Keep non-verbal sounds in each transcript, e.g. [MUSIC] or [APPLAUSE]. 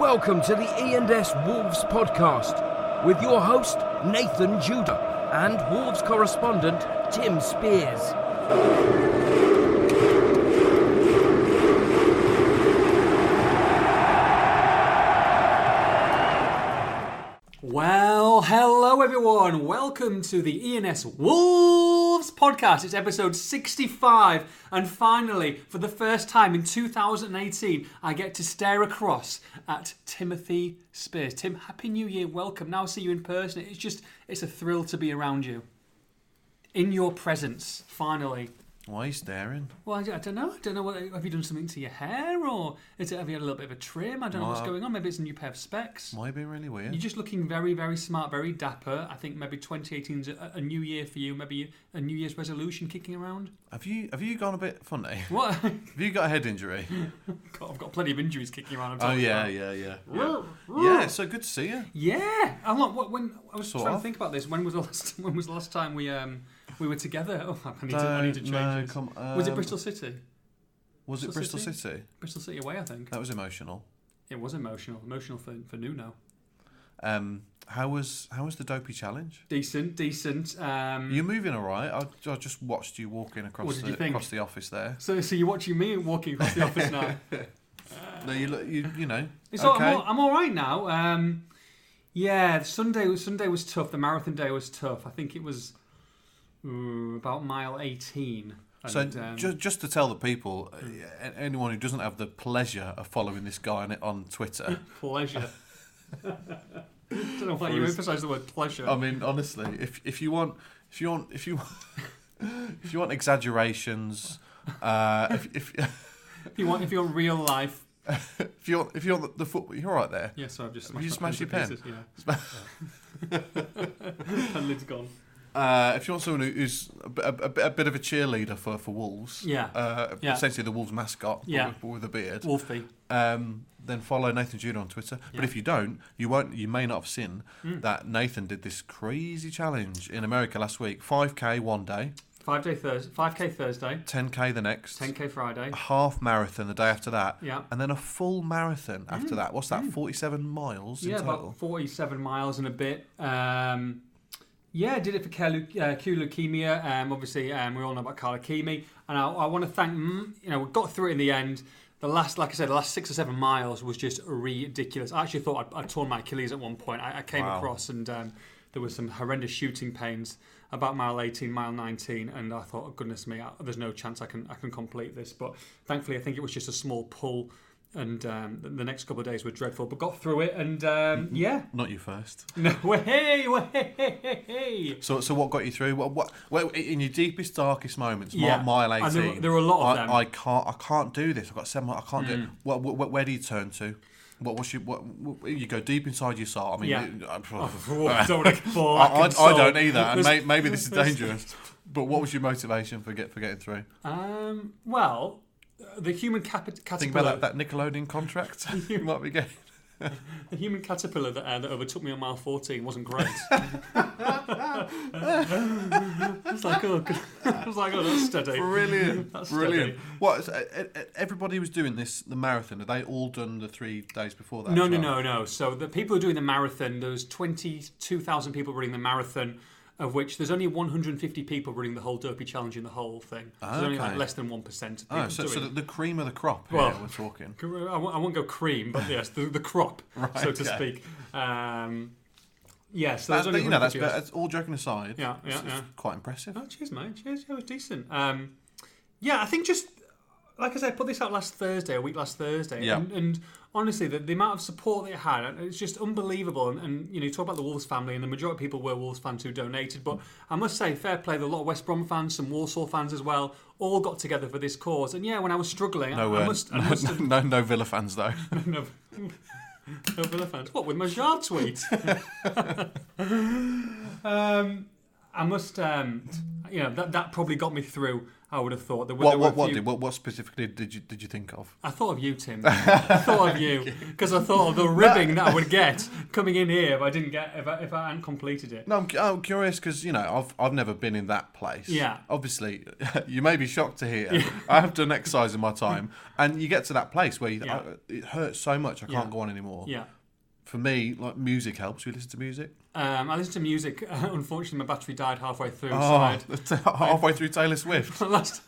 Welcome to the E&S Wolves podcast with your host Nathan Judah and Wolves correspondent Tim Spears. Well, hello everyone. Welcome to the ENS Wolves podcast. It's episode 65, and finally, for the first time in 2018, I get to stare across at Timothy Spears. Tim, happy New Year. Welcome. Now I see you in person. It's just it's a thrill to be around you. In your presence, finally. Why are you staring? Well, I, I don't know. I don't know. What, have you done something to your hair, or is it, have you had a little bit of a trim? I don't know what's Well, going on. Maybe it's a new pair of specs. Why are you being really weird? You're just looking very, very smart, very dapper. I think maybe 2018 is a, a new year for you. Maybe a New Year's resolution kicking around. Have you have you gone a bit funny? [LAUGHS] What? Have you got a head injury? [LAUGHS] God, I've got plenty of injuries kicking around. I'm oh telling you yeah, that. yeah, yeah, yeah. Yeah, so good to see you. Yeah. I'm not, what, when I was Sort trying of. to think about this. When was the [LAUGHS] last? When was the last time we um we were together? [LAUGHS] Oh, I need to, I need to change no, this. come, was it um, Bristol City? Was it Bristol Bristol City? City? Bristol City away, I think. That was emotional. It was emotional. Emotional for for Nuno. Um, how was how was the dopey challenge? Decent, decent. Um, You're moving all right. I, I just watched you walking across the across the office there. so, so you're watching me walking across the office now. [LAUGHS] No, you look, you you know. [LAUGHS] It's all. I'm, all, I'm all right now. Um, yeah, Sunday Sunday was tough. The marathon day was tough. I think it was ooh, about mile 18. So And, um, ju- just to tell the people, uh, anyone who doesn't have the pleasure of following this guy on, on Twitter, [LAUGHS] pleasure. [LAUGHS] Don't know why you emphasise the word pleasure. I mean, honestly, if if you want, if you want, if you [LAUGHS] if you want exaggerations, uh, if if if you want, if you want real life, if you want, if you want the, the football, you're all right there. yeah. So I've just Have you smashed smashed your pen pieces, Yeah. Pen lid's gone. Uh, if you want someone who's a, bit- a, a bit of a cheerleader for, for Wolves, Yeah. uh, Yeah. essentially the Wolves mascot, Yeah. with, with a beard, Wolfie. um, then follow Nathan Judah on Twitter. Yeah. But if you don't, you won't. You may not have seen Mm. that Nathan did this crazy challenge in America last week: 5k one day, Five day Thursday. Five k Thursday. 10k the next, 10k Friday. a half marathon the day after that, Yeah. and then a full marathon after that. What's that? 47 miles in Mm. Yeah, total. about 47 miles and a bit. Um, yeah, did it for Q uh, Cure leukemia. Um, obviously, um, we all know about Carla Keamy, and I, I want to thank. mm, You know, we got through it in the end. The last, like I said, the last six or seven miles was just ridiculous. I actually thought I'd, I'd torn my Achilles at one point. I, I came Wow. across and um, there was some horrendous shooting pains about mile 18, mile 19, and I thought, oh, goodness me, I, there's no chance I can I can complete this. But thankfully, I think it was just a small pull. And um, the- next couple of days were dreadful, but got through it, and um, yeah, Not you first. [LAUGHS] no, way, way, way. So, so what got you through? What, what, well, in your deepest, darkest moments, Yeah. mile eighteen. there there were a lot of I, them. Mm. I can't, I can't do this. I've got seven. I can't do it. What, what, where do you turn to? What was your, what, what? You go deep inside your soul. I mean, Yeah. you- I, Oh, [LAUGHS] don't I, I, I don't either, and may, maybe this is [LAUGHS] dangerous. But what was your motivation for get for getting through? Um, well, the human cap- Think caterpillar, about that, that Nickelodeon contract [LAUGHS] you [LAUGHS] might be getting. the human caterpillar that, uh, that overtook me on mile 14 wasn't great. [LAUGHS] it's like, oh, good. I was like, oh, that's steady. Brilliant, That's brilliant. steady. What? so, uh, Everybody was doing this the marathon. Had they all done the three days before that? No, no, well? no, no. So the people who are doing the marathon, there's 22,000 people running the marathon, of which there's only 150 people running the whole Dopey Challenge in the whole thing. So there's only like less than 1% of people Oh, so, doing so it. the, the cream of the crop. Here, Well, we're talking. I won't, go cream, but yes, the, the crop, Right, [LAUGHS] so to okay. speak. Um, yeah, so That's, there's only you know, that's, 150 that's all joking aside. Yeah, yeah, yeah. quite impressive. Oh, cheers, mate. Cheers. Yeah, it was decent. Um, yeah, I think just like I said, I put this out last Thursday, a week last Thursday, Yeah. and, and honestly, the, the amount of support that it had, it's just unbelievable. And, and you know, you talk about the Wolves family, and the majority of people were Wolves fans who donated. But I must say, fair play, there were a lot of West Brom fans, some Walsall fans as well, all got together for this cause. And yeah, when I was struggling, No, I, I uh, must, I no, must have, no, no Villa fans though. [LAUGHS] no, no Villa fans. What with my Jar tweet? [LAUGHS] um, I must, um, you know, that that probably got me through. I would have thought there were, What there were what few- what what specifically did you did you think of? I thought of you, Tim. [LAUGHS] I thought of you because I thought of the ribbing that I would get coming in here if I didn't get if I, if I hadn't completed it. No, I'm, I'm curious because you know I've I've never been in that place. Yeah. Obviously, [LAUGHS] you may be shocked to hear I have done exercise in my time, and you get to that place where you, Yeah. I- it hurts so much I can't Yeah. go on anymore. Yeah. For me, like music helps. We listen to music. Um, I listened to music. [LAUGHS] unfortunately, my battery died halfway through. So I Oh, had, that's [LAUGHS] halfway through Taylor Swift. [LAUGHS] last,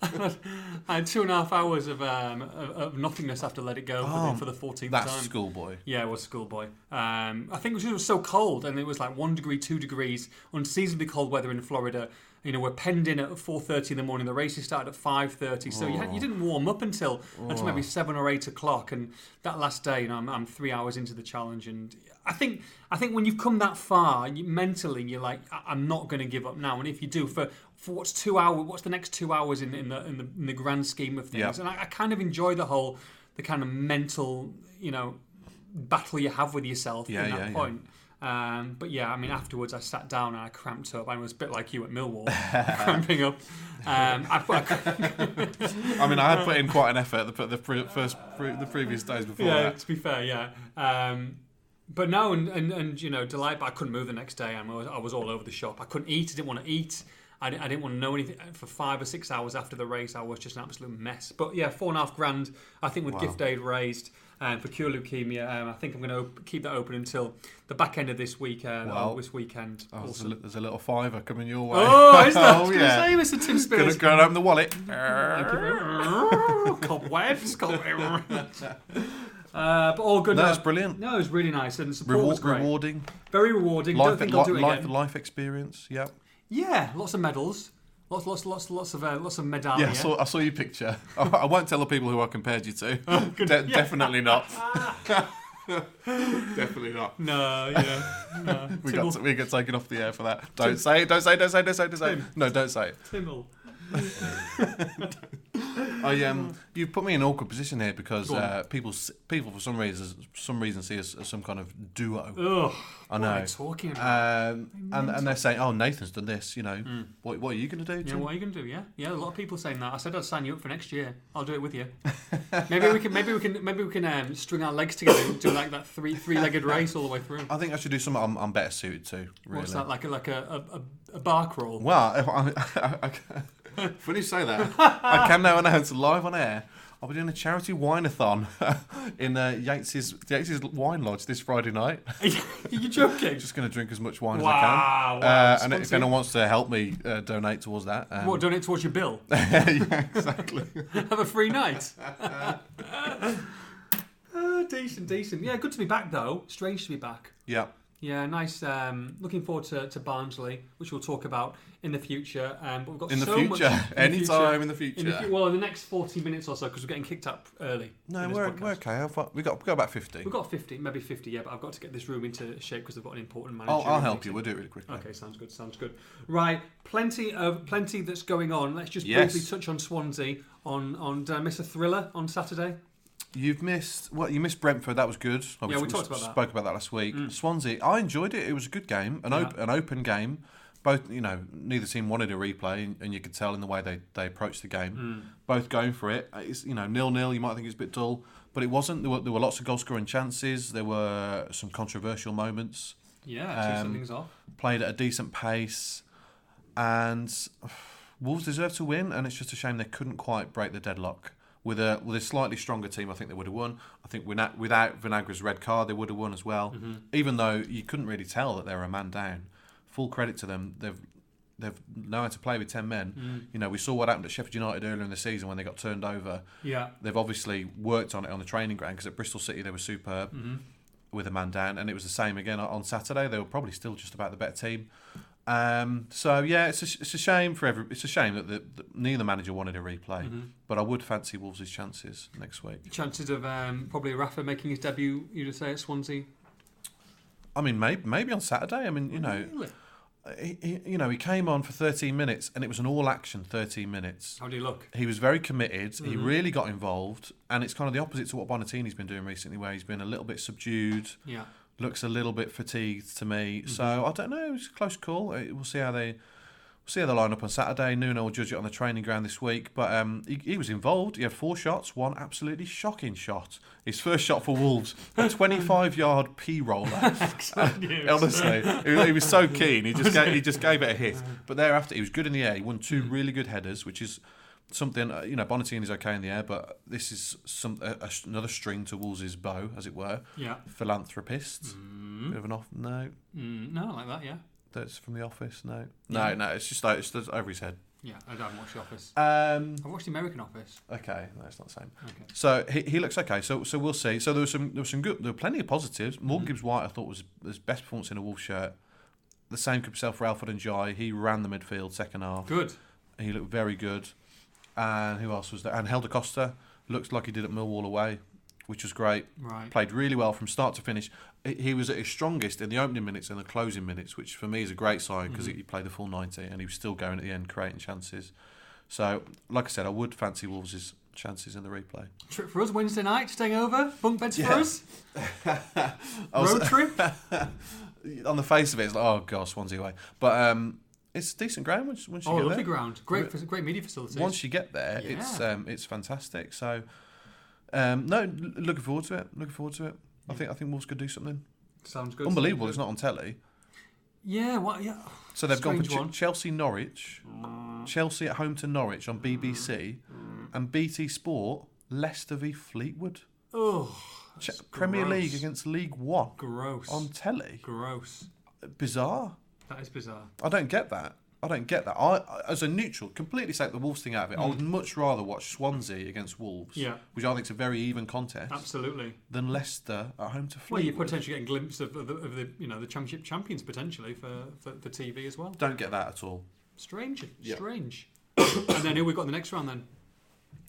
I had two and a half hours of, um, of, of nothingness after Let It Go for, Oh, the, for the 14th That's time. schoolboy. Yeah, it was schoolboy. Um, I think it was, it was so cold, and it was like one degree, two degrees, unseasonably cold weather in Florida. You know, we're penned in at 4:30 in the morning. The races started at 5:30, so you, had, you oh. didn't warm up until until oh. maybe seven or eight o'clock. And that last day, you know, I'm, I'm three hours into the challenge, and I think I think when you've come that far, you, mentally, you're like, I- I'm not going to give up now. And if you do, for for what's two hours, what's the next two hours in, in the in the in the grand scheme of things? Yeah. And I, I kind of enjoy the whole the kind of mental, you know, battle you have with yourself Yeah, in that yeah, yeah. Um, but yeah, I mean, afterwards I sat down and I cramped up. I was a bit like you at Millwall, [LAUGHS] cramping up. Um, I, I, [LAUGHS] I mean, I had put in quite an effort the, the pre- first pre- the previous days before yeah, that. to be fair, yeah. Um, but no, and, and, and you know, delight. But I couldn't move the next day. I was, I was all over the shop. I couldn't eat. I didn't want to eat. I didn't, I didn't want to know anything for five or six hours after the race. I was just an absolute mess. But yeah, four and a half grand. I think with Wow. gift aid raised um, for cure leukemia. Um, I think I'm going to op- keep that open until the back end of this week. Uh, Wow. this weekend. Oh, there's, a, there's a little fiver coming your way. Oh, is that? [LAUGHS] oh, oh, yeah. Say, Mr. Tim Spears. go and open the wallet. [LAUGHS] Thank you very much. Cobwebs, cobwebs. Uh, but all good. No, it's brilliant. No, it was really nice, and support was great. rewarding. Very rewarding. Don't think I'll do it life, again. life experience. Yeah. Yeah, lots of medals, lots, lots, lots, lots of, uh, lots of medallia. Yeah, I saw, I saw your picture. [LAUGHS] I, won't tell the people who I compared you to. [LAUGHS] good. De- Yeah. Definitely not. [LAUGHS] definitely not. No, yeah, no. We Timmel, got, we got taken off the air for that. Don't say it, don't say it, don't say it, don't say don't say. No, don't say it. Timmel. I um, you put me in an awkward position here because Go on. uh, people s- people for some reason some reason see us as some kind of duo. Ugh, I what are know. you talking about? Um, and, and they're saying, "Oh, Nathan's done this. You know, what, what are you going to do?" yeah, Tim? what are you gonna do? Yeah, yeah. A lot of people saying that. I said I'd sign you up for next year. I'll do it with you. [LAUGHS] maybe we can, maybe we can, maybe we can um, string our legs together and do like that three three-legged race all the way through. I think I should do something I'm, I'm better suited to. Really. What's that like? A, like a, a, a, a bar crawl? Well, I, I, I, [LAUGHS] when you say that, [LAUGHS] I can now announce live on air. I'll be doing a charity wine-a-thon [LAUGHS] in uh, Yates's Yates's Wine Lodge this Friday night. Are you joking? Just going to drink as much wine Wow, as I can. wow. Uh, and if anyone wants to help me uh, donate towards that, um, What, donate towards your bill? yeah, exactly. Have a free night. Ah, decent, decent. Yeah, good to be back though. Strange to be back. Yeah. Yeah, nice. Um, looking forward to, to Barnsley, which we'll talk about in the future. Um, but we've got In the so much future, in the anytime in the future. future. In the fu- well, in the next 40 minutes or so, because we're getting kicked up early. no, we're, we're okay. How far? We got we got about fifty. We've got 50, maybe 50, yeah, but I've got to get this room into shape because I've got an important manager. I'll, I'll help you. We'll do it really quickly. Okay, sounds good. Sounds good. Right, plenty of plenty that's going on. Let's just Yes. briefly touch on Swansea. On on did I miss a thriller on Saturday? You've missed what you missed Brentford. That was good. Yeah, we talked about that. Mm. Spoke about that last week. Swansea. I enjoyed it. It was a good game. An, op- Yeah. an open game. Both you know, neither team wanted a replay, and, and you could tell in the way they, they approached the game. Mm. Both going for it. It's you know nil nil. You might think it's a bit dull, but it wasn't. There were, there were lots of goal scoring chances. There were some controversial moments. Yeah, actually, Um, something's off. Played at a decent pace, and [SIGHS] Wolves deserve to win. And it's just a shame they couldn't quite break the deadlock. With a with a slightly stronger team, I think they would have won. I think without, without Vinagre's red card, they would have won as well. Mm-hmm. Even though you couldn't really tell that they were a man down. Full credit to them. They've they've known how to play with ten men. Mm. You know, we saw what happened at Sheffield United earlier in the season when they got turned over. Yeah. They've obviously worked on it on the training ground because at Bristol City they were superb Mm-hmm. with a man down, and it was the same again on Saturday. They were probably still just about the better team. Um, so yeah, it's a, it's a shame for every. It's a shame that, the, that neither manager wanted a replay, Mm-hmm. but I would fancy Wolves' chances next week. Chances of um, probably Rafa making his debut, you'd say, at Swansea. I mean, maybe maybe on Saturday. I mean, you know, Really? he, he, you know, he came on for 13 minutes, and it was an all-action 13 minutes. How did he look? He was very committed. He Mm-hmm. really got involved, and it's kind of the opposite to what Bonatini's been doing recently, where he's been a little bit subdued. Yeah. Looks a little bit fatigued to me. Mm-hmm. So I don't know. It's a close call. We'll see how they'll see how they line up on Saturday. Nuno will judge it on the training ground this week. But um, he, he was involved. He had four shots, one absolutely shocking shot. His first shot for Wolves, a [LAUGHS] 25 yard P roller. [LAUGHS] Honestly, he, he was so keen. He just gave, he just gave it a hit. But thereafter, he was good in the air. He won two really good headers, which is something uh, you know. Bonatini is okay in the air, but this is some a, another string to Wolves' bow, as it were. Yeah. Philanthropist, bit of an off. No, Mm, no, like that. Yeah. that's from the office. No, Yeah. no, no. It's just like it's just over his head. Yeah. I haven't watched The Office. Um, I've watched The American Office. okay, no, it's not the same. Okay. So he, he looks okay. So so we'll see. So there was some there was some good. There were plenty of positives. Morgan Gibbs White I thought was his best performance in a Wolf shirt. The same could be said for Alfred N'Diaye. He ran the midfield second half. Good. He looked very good. And who else was there? And Helder Costa looked like he did at Millwall away, which was great. Right. Played really well from start to finish. He- was at his strongest in the opening minutes and the closing minutes, which for me is a great sign because he played the full 90 and he was still going at the end, creating chances. So, like I said, I would fancy Wolves' chances in the replay. Trip for us Wednesday night, staying over. Bunk beds Yeah. for us. [LAUGHS] Was- Road trip. [LAUGHS] On the face of it, it's like, oh, gosh, Swansea away. But um, it's decent ground once, once you Oh, get lovely there. ground. Great, great media facilities. Once you get there, it's um, it's fantastic. So, um, no, looking forward to it. Looking forward to it. I think I think Wolves could do something Sounds good. unbelievable. It's not on telly. Yeah. What? Yeah. So they've gone for Ch- Chelsea Norwich, Chelsea at home to Norwich on BBC, and BT Sport Leicester v Fleetwood. Oh. Ch- Premier. League against League One Gross. on telly. Gross. Bizarre. That is bizarre. I don't get that. I don't get that. I, as a neutral, completely take the Wolves thing out of it. I would much rather watch Swansea against Wolves, Mm. Yeah. which I think is a very even contest, Absolutely. than Leicester at home to Well, you're potentially getting a glimpse of, of, the, of the you know the championship champions potentially for, for, for TV as well. don't get that at all. Strange. Yeah. Strange. and then who we got in the next round then?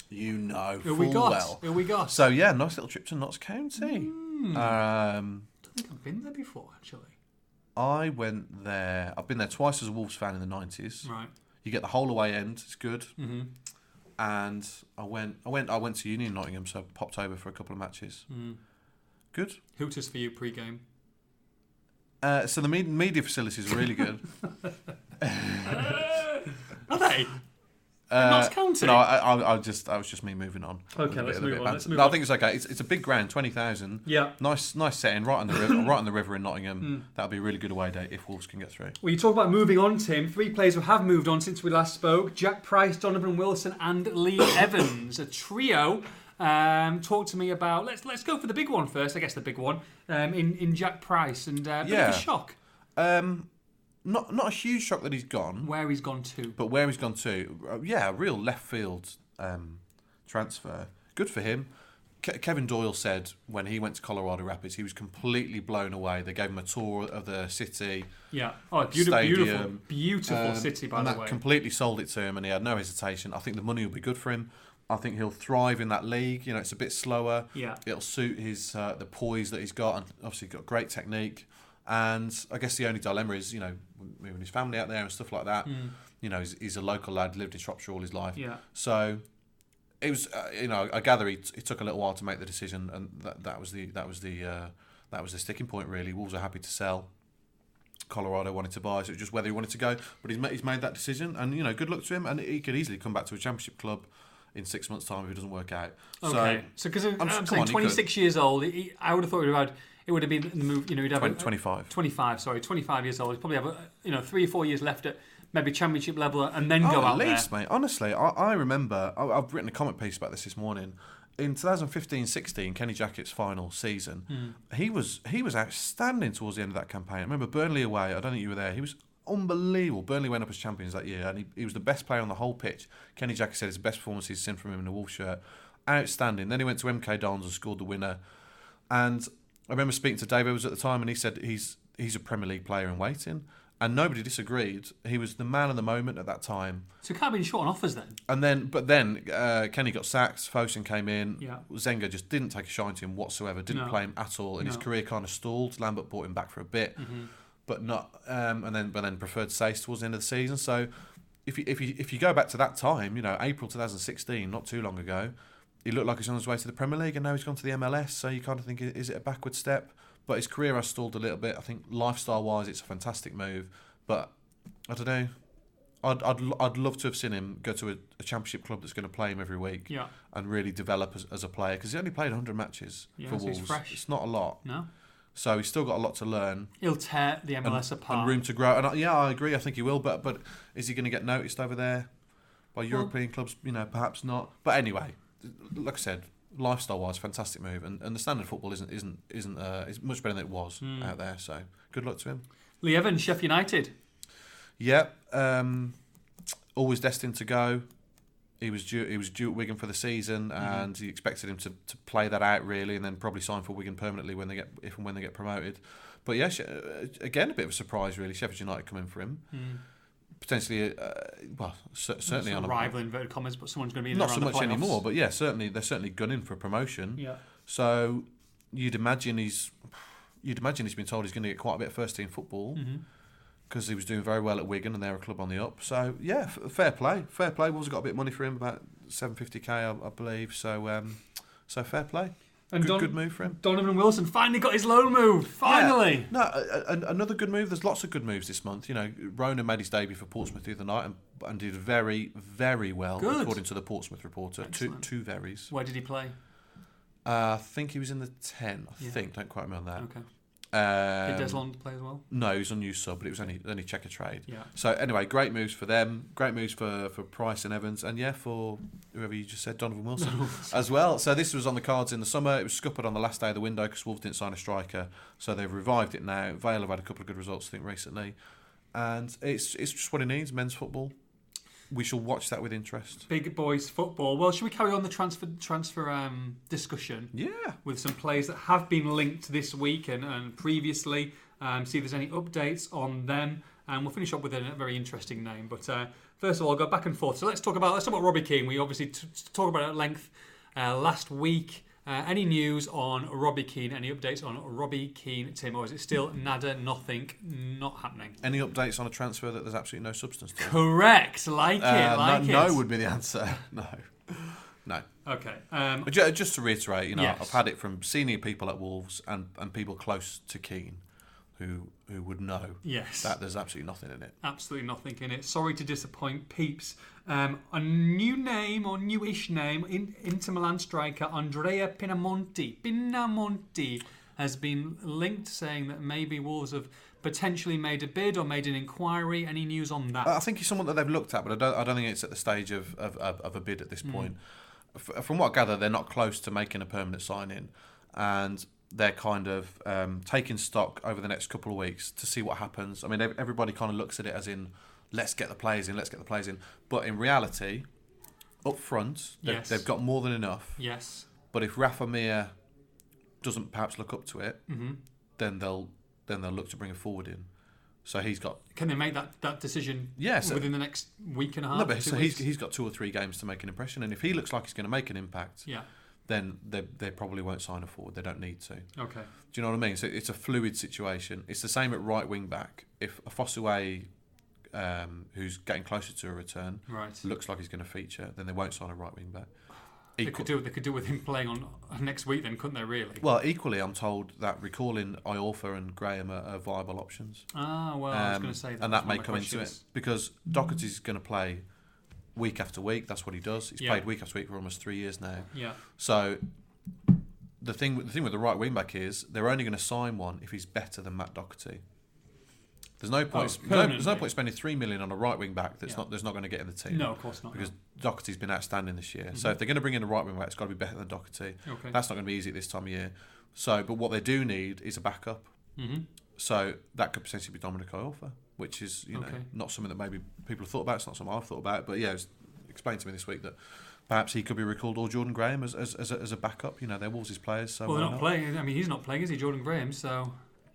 You know Who full we got? well. Who we got? So yeah, nice little trip to Notts County. Hmm. Um, I don't think I've been there before actually. I went there. I've been there twice as a Wolves fan in the nineties. Right. You get the whole away end. It's good. Mm-hmm. And I went. I went. I went to Union Nottingham, so I popped over for a couple of matches. Mm. Good. Hooters for you pre-game. Uh, so the media facilities are really good. [LAUGHS] Are they? Uh, Notts County? No, I, I, I just. I was just me moving on. Okay, With a bit- let's with a move on, let's move no, I think it's okay. It's, it's a big ground, twenty thousand. Yeah. Nice, nice setting, right on the river, right on the river in. Nottingham. That'll be a really good away day if Wolves can get through. Well, you talk about moving on, Tim. Three players who have moved on since we last spoke: Jack Price, Donovan Wilson, and Lee [COUGHS] Evans. A trio. Um, talk to me about. Let's let's go for the big one first. I guess the big one um, in in Jack Price and uh, bit Yeah. of a shock Um, not not a huge shock that he's gone, where he's gone to. but where he's gone to, uh, yeah, a real left field um, transfer. Good for him. Ke- Kevin Doyle said when he went to Colorado Rapids, he was completely blown away. They gave him a tour of the city, Yeah. Oh, beautiful, beautiful, Stadium, beautiful um, city by and the that way. completely sold it to him, and he had no hesitation. I think the money will be good for him. I think he'll thrive in that league. You know, it's a bit slower. yeah. It'll suit his uh, the poise that he's got, and obviously got great technique. And I guess the only dilemma is, you know, moving his family out there and stuff like that. Mm. You know, he's, he's a local lad, lived in Shropshire all his life. Yeah. So it was, uh, you know, I gather it, it took a little while to make the decision, and that, that was the that was the uh, that was the sticking point. Really, Wolves are happy to sell. Colorado wanted to buy, so it was just whether he wanted to go. But he's made, he's made that decision, and you know, good luck to him. And he could easily come back to a championship club in six months' time if it doesn't work out. Okay. So because I'm, I'm I'm saying on, he 26 years old, he, I would have thought have had, it would have been the move. You know, he'd have a- 20, 25. 25, sorry, 25 years old. He'd probably have, a, you know, three or four years left at maybe championship level and then go oh, out at least, mate. Honestly, I, I remember. I, I've written a comment piece about this this morning. In 2015-16, Kenny Jackett's final season. Mm. he was he was outstanding towards the end of that campaign. I remember Burnley away. I don't think you were there. He was unbelievable. Burnley went up as champions that year, and he, he was the best player on the whole pitch. Kenny Jackett said it's the best performance he's seen from him in a Wolf shirt. Outstanding. Then he went to MK Dons and scored the winner. And I remember speaking to Dave Evans at the time, and he said he's he's a Premier League player in waiting. And nobody disagreed. He was the man of the moment at that time. So it can't have been short on offers then. And then, but then uh, Kenny got sacked. Fosun came in. Yeah. Zenga just didn't take a shine to him whatsoever. Didn't No. play him at all, and his No. career kind of stalled. Lambert brought him back for a bit, Mm-hmm. but not. Um, and then, but then preferred Saiss towards the end of the season. So, if you if you if you go back to that time, you know, April 2016, not too long ago, he looked like he's on his way to the Premier League, and now he's gone to the MLS. So you kind of think, is it a backward step? But his career has stalled a little bit. I think lifestyle wise, it's a fantastic move, but I don't know. I'd, I'd, I'd love to have seen him go to a, a championship club that's going to play him every week Yeah. and really develop as, as a player because he only played 100 matches Yeah, for so Wolves. fresh. It's not a lot, No. so he's still got a lot to learn He'll tear the and, MLS apart. and room to grow. And I, yeah, I agree. I think he will. But but is he going to get noticed over there by European clubs? You know, perhaps not. But anyway, like I said, lifestyle wise, fantastic move. And, and the standard football isn't isn't isn't uh, is much better than it was Hmm. out there. So good luck to him. Lee Evans, Sheffield United. Yeah, um, always destined to go. He was due. He was due at Wigan for the season, and he expected him to, to play that out really, and then probably sign for Wigan permanently when they get if and when they get promoted. But yeah, uh, again a bit of a surprise really. Sheffield United coming for him, potentially. Uh, well, cer- certainly on a rival inverted commas, but someone's going to be in not so much playoffs. anymore. But yeah, certainly they're certainly gunning for promotion. yeah. So you'd imagine he's you'd imagine he's been told he's going to get quite a bit of first team football Mm-hmm. because he was doing very well at Wigan and they're a club on the up. So yeah, f- fair play, fair play. Wolves got a bit of money for him, about seven fifty k, I believe. So um, so fair play. And Good, Don- good move for him. Donovan Wilson finally got his loan move. Finally. Yeah. No, a, a, another good move. There's lots of good moves this month. You know, Ronan made his debut for Portsmouth the other night and, and did very, very well, Good. according to the Portsmouth reporter. Two, Excellent. two verries. Where did he play? Uh, I think he was in the 10, I Yeah. think. Don't quite remember that. Okay. Um, Did Deslon play as well? No, he was on news sub, but it was only only check a trade. Yeah. So anyway, great moves for them. Great moves for, for Price and Evans, and yeah, for whoever you just said, Donovan Wilson as well. So this was on the cards in the summer. It was scuppered on the last day of the window because Wolves didn't sign a striker. So they've revived it now. Vale have had a couple of good results, I think, recently, and it's it's just what it needs. Men's football. We shall watch that with interest. Big boys football. Well, should we carry on the transfer transfer um, discussion Yeah. with some players that have been linked this week and, and previously? Um, see if there's any updates on them, and we'll finish up with a very interesting name. But uh, first of all, I'll go back and forth. So let's talk about let's talk about Robbie Keane. We obviously t- talked about it at length uh, last week. Uh, any news on Robbie Keane? Any updates on Robbie Keane, Tim? Or is it still nada, nothing, not happening? Any updates on a transfer that there's absolutely no substance to? Correct. Like it. Uh, like no, it. no would be the answer. [LAUGHS] No. No. Okay. Um, But Just to reiterate, you know, Yes. I've had it from senior people at Wolves and, and people close to Keane, who who would know yes. that there's absolutely nothing in it. Absolutely nothing in it. Sorry to disappoint peeps. Um, a new name or newish name, in, Inter Milan striker Andrea Pinamonti. Pinamonti has been linked, saying that maybe Wolves have potentially made a bid or made an inquiry. Any news on that? I think he's someone that they've looked at, but I don't, I don't think it's at the stage of, of, of, a bid at this point. F- From what I gather, they're not close to making a permanent sign in, and they're kind of um, taking stock over the next couple of weeks to see what happens. I mean, everybody kind of looks at it as in, let's get the players in, let's get the players in. But in reality, up front, they've, Yes. they've got more than enough. yes. But if Rafa Mir doesn't perhaps look up to it, hmm then they'll then they'll look to bring a forward in. So he's got Can they make that, that decision Yeah, so- within the next week and a half? no, but so he's, he's got two or three games to make an impression, and if he looks like he's going to make an impact, yeah. Then they, they probably won't sign a forward. They don't need to. Okay. Do you know what I mean? So it's a fluid situation. It's the same at right wing back. If a Fossaway, um, who's getting closer to a return, Right. looks like he's going to feature, then they won't sign a right wing back. They could do they could do with him playing on [LAUGHS] next week then, couldn't they? Really? well, equally, I'm told that recalling Iorfa and Graham are, are viable options. Ah, well, I was Um, going to say that. and that may come into it because Doherty's going to play week after week. That's what he does. He's Yeah. played week after week for almost three years now. Yeah. So the thing, the thing with the right wing back is they're only going to sign one if he's better than Matt Doherty. There's no point. there's, no, there's no point spending three million on a right wing back that's Yeah. not. There's not going to get in the team. No, of course not. because Doherty's been outstanding this year. So if they're going to bring in a right wing back, it's got to be better than Doherty. okay. That's not going to be easy at this time of year. So, but what they do need is a backup. hmm So that could potentially be Dominic Iorfa, which is you know Okay. not something that maybe people have thought about. It's not something I've thought about. But yeah, it was explained to me this week that perhaps he could be recalled or Jordan Graham as as, as, a, as a backup. You know, they're Wolves' players. So Well, they're not not? playing. I mean, he's not playing, is he, Jordan Graham? So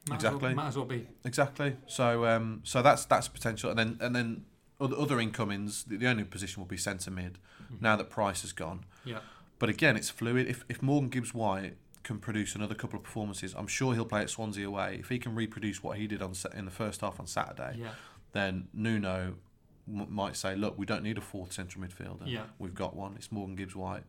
might As Exactly. well, might as well be. Exactly. So um, so that's that's potential, and then and then other, other incomings. The, the only position will be centre mid. Now that Price has gone, Yeah. but again, it's fluid. If if Morgan Gibbs White can produce another couple of performances, I'm sure he'll play at Swansea away. If he can reproduce what he did on in the first half on Saturday, Yeah. then Nuno m- might say, "Look, we don't need a fourth central midfielder. Yeah. We've got one. It's Morgan Gibbs White."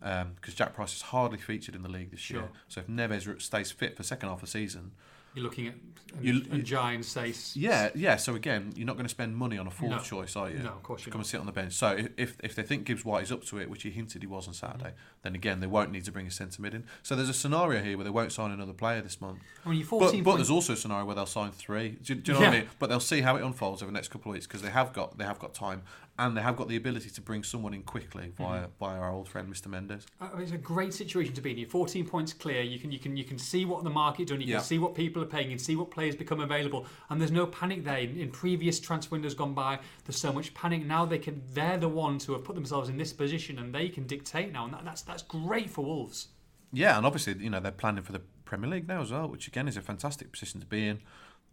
Um, because Jack Price has hardly featured in the league this year. So if Neves stays fit for second half of the season, You're looking at and, You- and Giants say Yeah, yeah. So again, you're not going to spend money on a fourth No. choice, are you? No, of course you're come not. and sit on the bench. So if- if they think Gibbs White is up to it, which he hinted he was on Saturday, mm. then again they won't need to bring a centre mid in. So there's a scenario here where they won't sign another player this month. I mean, But, 14 but there's also a scenario where they'll sign three. Do, you- do you know what I mean? But they'll see how it unfolds over the next couple of weeks because they have got they have got time and they have got the ability to bring someone in quickly via Mm-hmm. via our old friend Mr Mendes. Uh, It's a great situation to be in. You're 14 points clear. You can you can you can see what the market done. You Yeah. can see what people are paying. You can see what players become available. And there's no panic there. In, in previous transfer windows gone by, there's so much panic. Now they can. They're the ones who have put themselves in this position, and they can dictate now. And that, that's that's great for Wolves. Yeah, and obviously you know they're planning for the Premier League now as well, which again is a fantastic position to be in.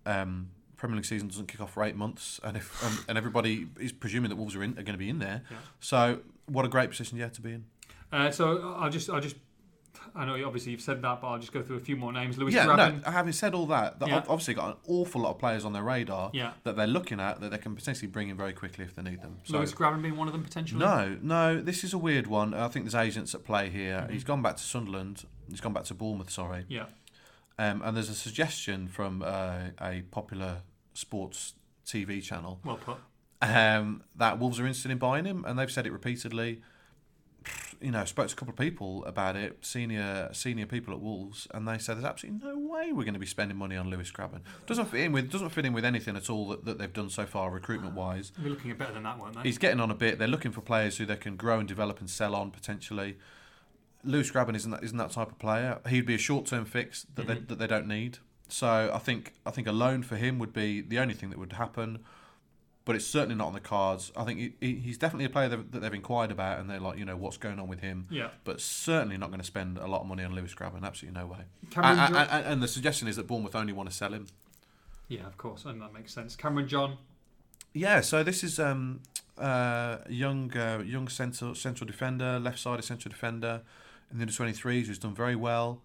Um, Premier League season doesn't kick off for eight months, and if and, and everybody is presuming that Wolves are in are going to be in there. Yeah. So what a great position you yeah to be in. Uh, so I'll just I'll just. I know obviously you've said that, but I'll just go through a few more names. Lewis yeah, Graben. no. Having said all that, they Yeah. have obviously got an awful lot of players on their radar Yeah. that they're looking at that they can potentially bring in very quickly if they need them. So Lewis Grabban being one of them potentially. no, no, this is a weird one. I think there's agents at play here. Mm-hmm. He's gone back to Sunderland. He's gone back to Bournemouth. Sorry. Yeah. Um, and there's a suggestion from uh, a popular sports TV channel Well put. um, that Wolves are interested in buying him, and they've said it repeatedly. You know, spoke to a couple of people about it, senior senior people at Wolves, and they said there's absolutely no way we're going to be spending money on Lewis Grabban. Doesn't fit in with doesn't fit in with anything at all that, that they've done so far recruitment wise. We're looking at better than that, weren't they? He's getting on a bit. They're looking for players who they can grow and develop and sell on potentially. Lewis Grabban isn't that, isn't that type of player. He'd be a short term fix that they, that they don't need. So I think I think a loan for him would be the only thing that would happen. But it's certainly not on the cards. I think he, he, he's definitely a player that, that they've inquired about, and they're like, you know, what's going on with him. Yeah. But certainly not going to spend a lot of money on Lewis Grabban. Absolutely no way. Cameron And, Jo- and, and, the suggestion is that Bournemouth only want to sell him. Yeah, of course, and that makes sense. Cameron John. Yeah, so this is um, uh, a young uh, young central central defender, left sided central defender in the under twenty threes who's done very well,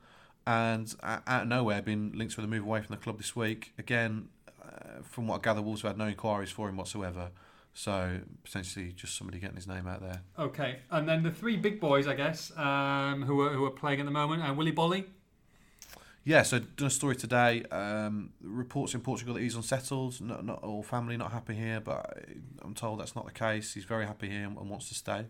and uh, out of nowhere been linked with a move away from the club this week. Again, uh, from what I gather, Wolves have had no inquiries for him whatsoever. So potentially just somebody getting his name out there. Okay, and then the three big boys, I guess, um, who are who are playing at the moment, and Willy Boly. Yeah, so done a story today. Um, reports in Portugal that he's unsettled. Not, not all family not happy here, but I'm told that's not the case. He's very happy here and, and wants to stay.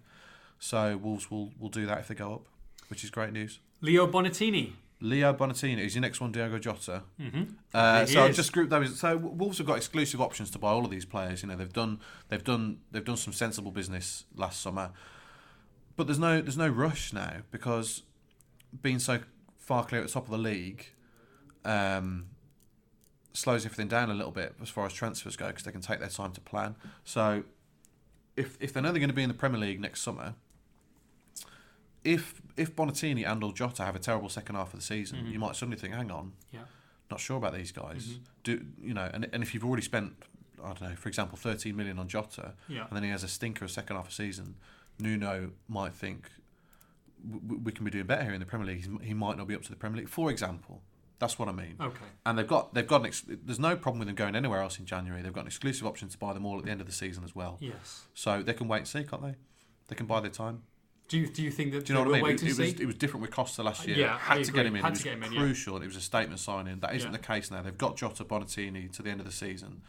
So Wolves will will do that if they go up, which is great news. Leo Bonatini. Leo Bonatini is your next one. Diogo Jota. Mm-hmm. Uh, so I've just grouped those. So Wolves have got exclusive options to buy all of these players. You know they've done they've done they've done some sensible business last summer, but there's no there's no rush now because being so far clear at the top of the league um, slows everything down a little bit as far as transfers go because they can take their time to plan. So if if they know they're going to be in the Premier League next summer, if if Bonatini and or Jota have a terrible second half of the season, mm-hmm. you might suddenly think, hang on, Yeah. not sure about these guys. Mm-hmm. Do you know? And, and if you've already spent, I don't know, for example, thirteen million on Jota, Yeah. and then he has a stinker of second half of season, Nuno might think we can be doing better here in the Premier League. He's- He might not be up to the Premier League, for example. That's what I mean. Okay. And they've got they've got an ex- there's no problem with them going anywhere else in January. They've got an exclusive option to buy them all at the end of the season as well. Yes. So they can wait and see, can't they? They can buy their time. Do you do you think that Do you know what I mean? It, it was it was different with Costa last year. Yeah, had I to get him in. Had it was to get him in, yeah. crucial. It was a statement signing. That isn't Yeah. the case now. They've got Jota Bonatini to the end of the season,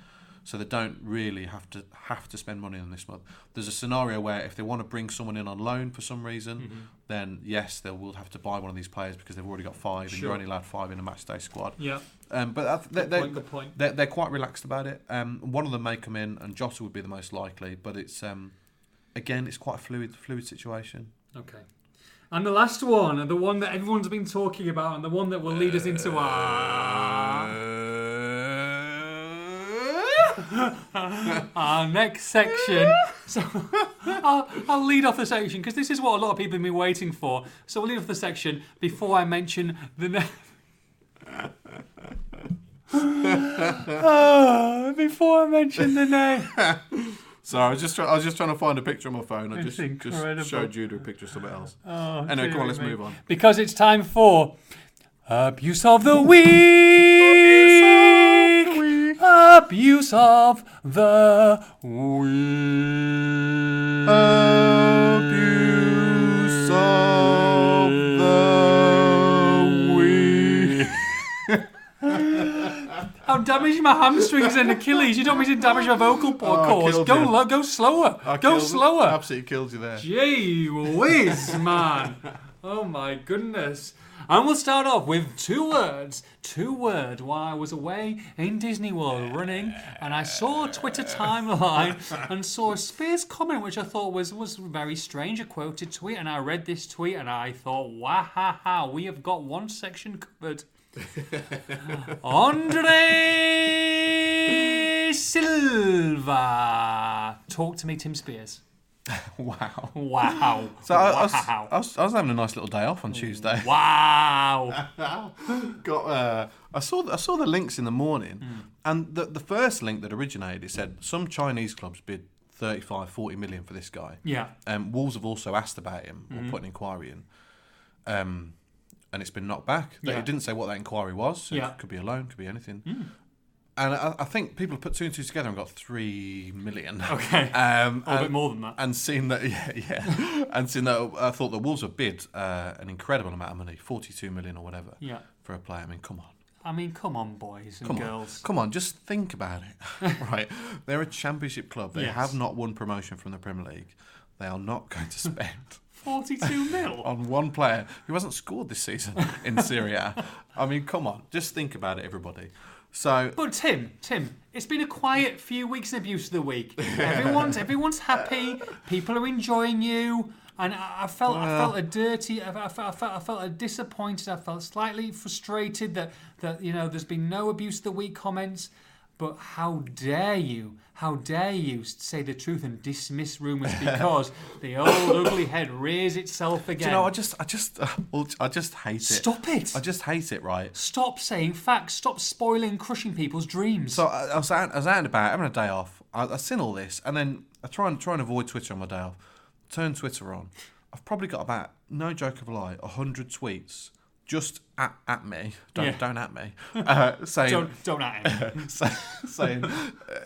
so they don't really have to have to spend money on this month. There's a scenario where if they want to bring someone in on loan for some reason, Mm-hmm. then yes, they will have to buy one of these players because they've already got five, and you're only allowed five in a match day squad. yeah. Um, but th- they, Good they, point. Good point. they're, they're quite relaxed about it. Um, one of them may come in, and Jota would be the most likely. But it's um, again, it's quite a fluid, fluid situation. Okay. And the last one, and the one that everyone's been talking about, and the one that will lead us into our [LAUGHS] our next section. So [LAUGHS] I'll, I'll lead off the section because this is what a lot of people have been waiting for. So we'll lead off the section before I mention the. Ne- [LAUGHS] Ah, before I mention the name. Sorry, I was just try- I was just trying to find a picture on my phone. I It's just just showed Judah a picture of something else. Oh, Anyway, come on, let's me. move on. Because it's time for abuse of the week. Abuse of the week. Abuse I'm damaging my hamstrings and Achilles. You don't mean to damage my vocal Oh, cords. Go, lo- go slower. I go killed- slower. Absolutely killed you there. Gee whiz, [LAUGHS] man. Oh my goodness. And we'll start off with two words. Two words while I was away in Disney World running, and I saw a Twitter timeline and saw a Spears comment which I thought was, was very strange, a quoted tweet, and I read this tweet and I thought, wow, ha, ha, we have got one section covered. [LAUGHS] Andre Silva. Talk to me, Tim Spears. [LAUGHS] Wow. Wow. So I, I, was. I, was, I was having a nice little day off on Tuesday. Wow. [LAUGHS] Got uh, I saw the, I saw the links in the morning, Hmm. and the the first link that originated it said some Chinese clubs bid 35, 40 million for this guy. Yeah. Um, Wolves have also asked about him or put an inquiry in, um, and it's been knocked back. They- Yeah. It didn't say what that inquiry was. So Yeah. Hmm. It could be a loan, could be anything. And I, I think people have put two and two together and got three million. [LAUGHS] Okay. [LAUGHS] Um, A little bit more than that. and seen that, [LAUGHS] yeah, yeah, and seen that, I thought the Wolves have bid uh, an incredible amount of money, forty-two million or whatever, Yeah. for a player. I mean, come on, I mean, come on, boys and come girls. on, come on, just think about it. right, they're a championship club. They Yes. have not won promotion from the Premier League. They are not going to spend 42 mil. on one player who hasn't scored this season in Syria. I mean, come on, just think about it, everybody. So But Tim, Tim, it's been a quiet few weeks in abuse of the week. [LAUGHS] Everyone's everyone's happy. People are enjoying you. And I, I felt I felt a dirty. I, I, felt, I felt I felt a disappointed. I felt slightly frustrated that that you know there's been no abuse of the week comments. But how dare you? How dare you say the truth and dismiss rumours [LAUGHS] because the old ugly head rears itself again? Do you know, I just, I just, uh, well, I just hate it. Stop it! I just hate it, right? Stop saying facts. Stop spoiling, crushing people's dreams. So I, I was out, I was out and about, having a day off. I, I seen all this, and then I try and try and avoid Twitter on my day off. Turn Twitter on. I've probably got about no joke of a lie, hundred tweets just at, at me. Don't Yeah. don't at me. Uh, saying don't don't at him. [LAUGHS] say- saying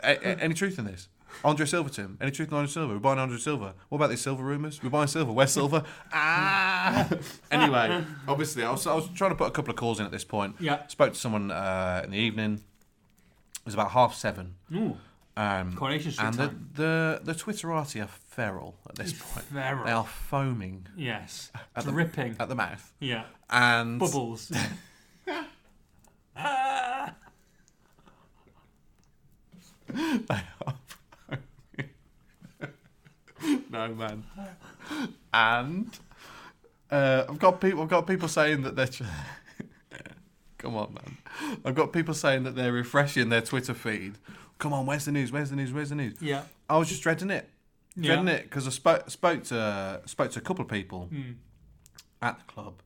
any truth in this. Andre Silva, Tim. Any truth in Andre Silva? We're buying Andre Silver. What about these silver rumours? We're buying silver. Where's silver? [LAUGHS] ah. anyway, obviously, I was, I was trying to put a couple of calls in at this point. Yeah. Spoke to someone uh, in the evening. It was about half seven. Ooh, Um, Coronation and the, the the Twitterati are feral at this point. Feral. They are foaming Yes. [LAUGHS] At the- Dripping. at the mouth. yeah. And Bubbles. [LAUGHS] no man. And uh, I've got people. I've got people saying that they're. Tr- [LAUGHS] Come on, man. I've got people saying that they're refreshing their Twitter feed. Come on, where's the news? Where's the news? Where's the news? yeah. I was just dreading it, Yeah. it because I spoke spoke to spoke to a couple of people Mm. at the club.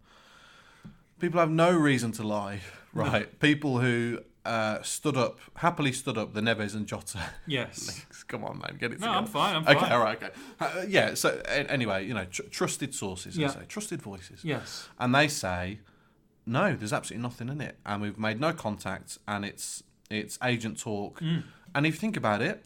People have no reason to lie, right? People who uh, stood up happily stood up the Neves and Jota [LAUGHS] Yes. links. Come on, man, get it. No, together. I'm fine. I'm fine. Okay, fine. all right, okay. Uh, yeah. So anyway, you know, tr- trusted sources. Yeah. I say trusted voices. Yes. And they say, no, there's absolutely nothing in it, and we've made no contact, and it's it's agent talk. Mm. And if you think about it,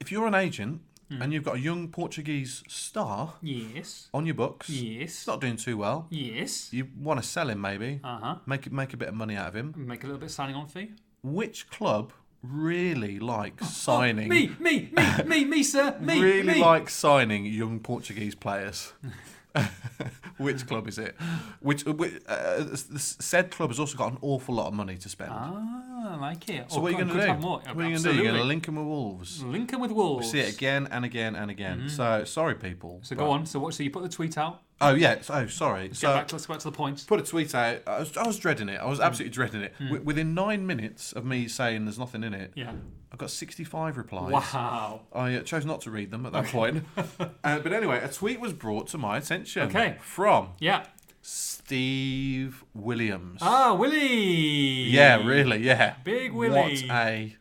if you're an agent Mm. and you've got a young Portuguese star Yes. on your books, Yes. he's not doing too well. Yes. You want to sell him, maybe Uh huh. make it make a bit of money out of him. Make a little bit of signing on fee. Which club really likes signing? Me, me, me, me, me, sir. Me, [LAUGHS] really me. like signing young Portuguese players. [LAUGHS] [LAUGHS] Which club is it? Which, which uh, said club has also got an awful lot of money to spend. Ah, I like it. so Oh, what are you going to do? What are you going to do? You're going to link them with Wolves. Lincoln with We Wolves. see it again and again and again. So sorry, people. So go on. So what? So you put the tweet out. Oh yeah. Oh sorry. Get So back. Let's go back to the point. put a tweet out. I was, I was dreading it. I Hmm. was absolutely dreading it. Wi- within nine minutes of me saying there's nothing in it, Yeah. I got 65 replies. Wow. I uh, chose not to read them at that point. [LAUGHS] uh, but anyway, a tweet was brought to my attention. Okay. From Yeah. Steve Williams. Ah, Willie. Yeah, really, yeah. Big Willie. What a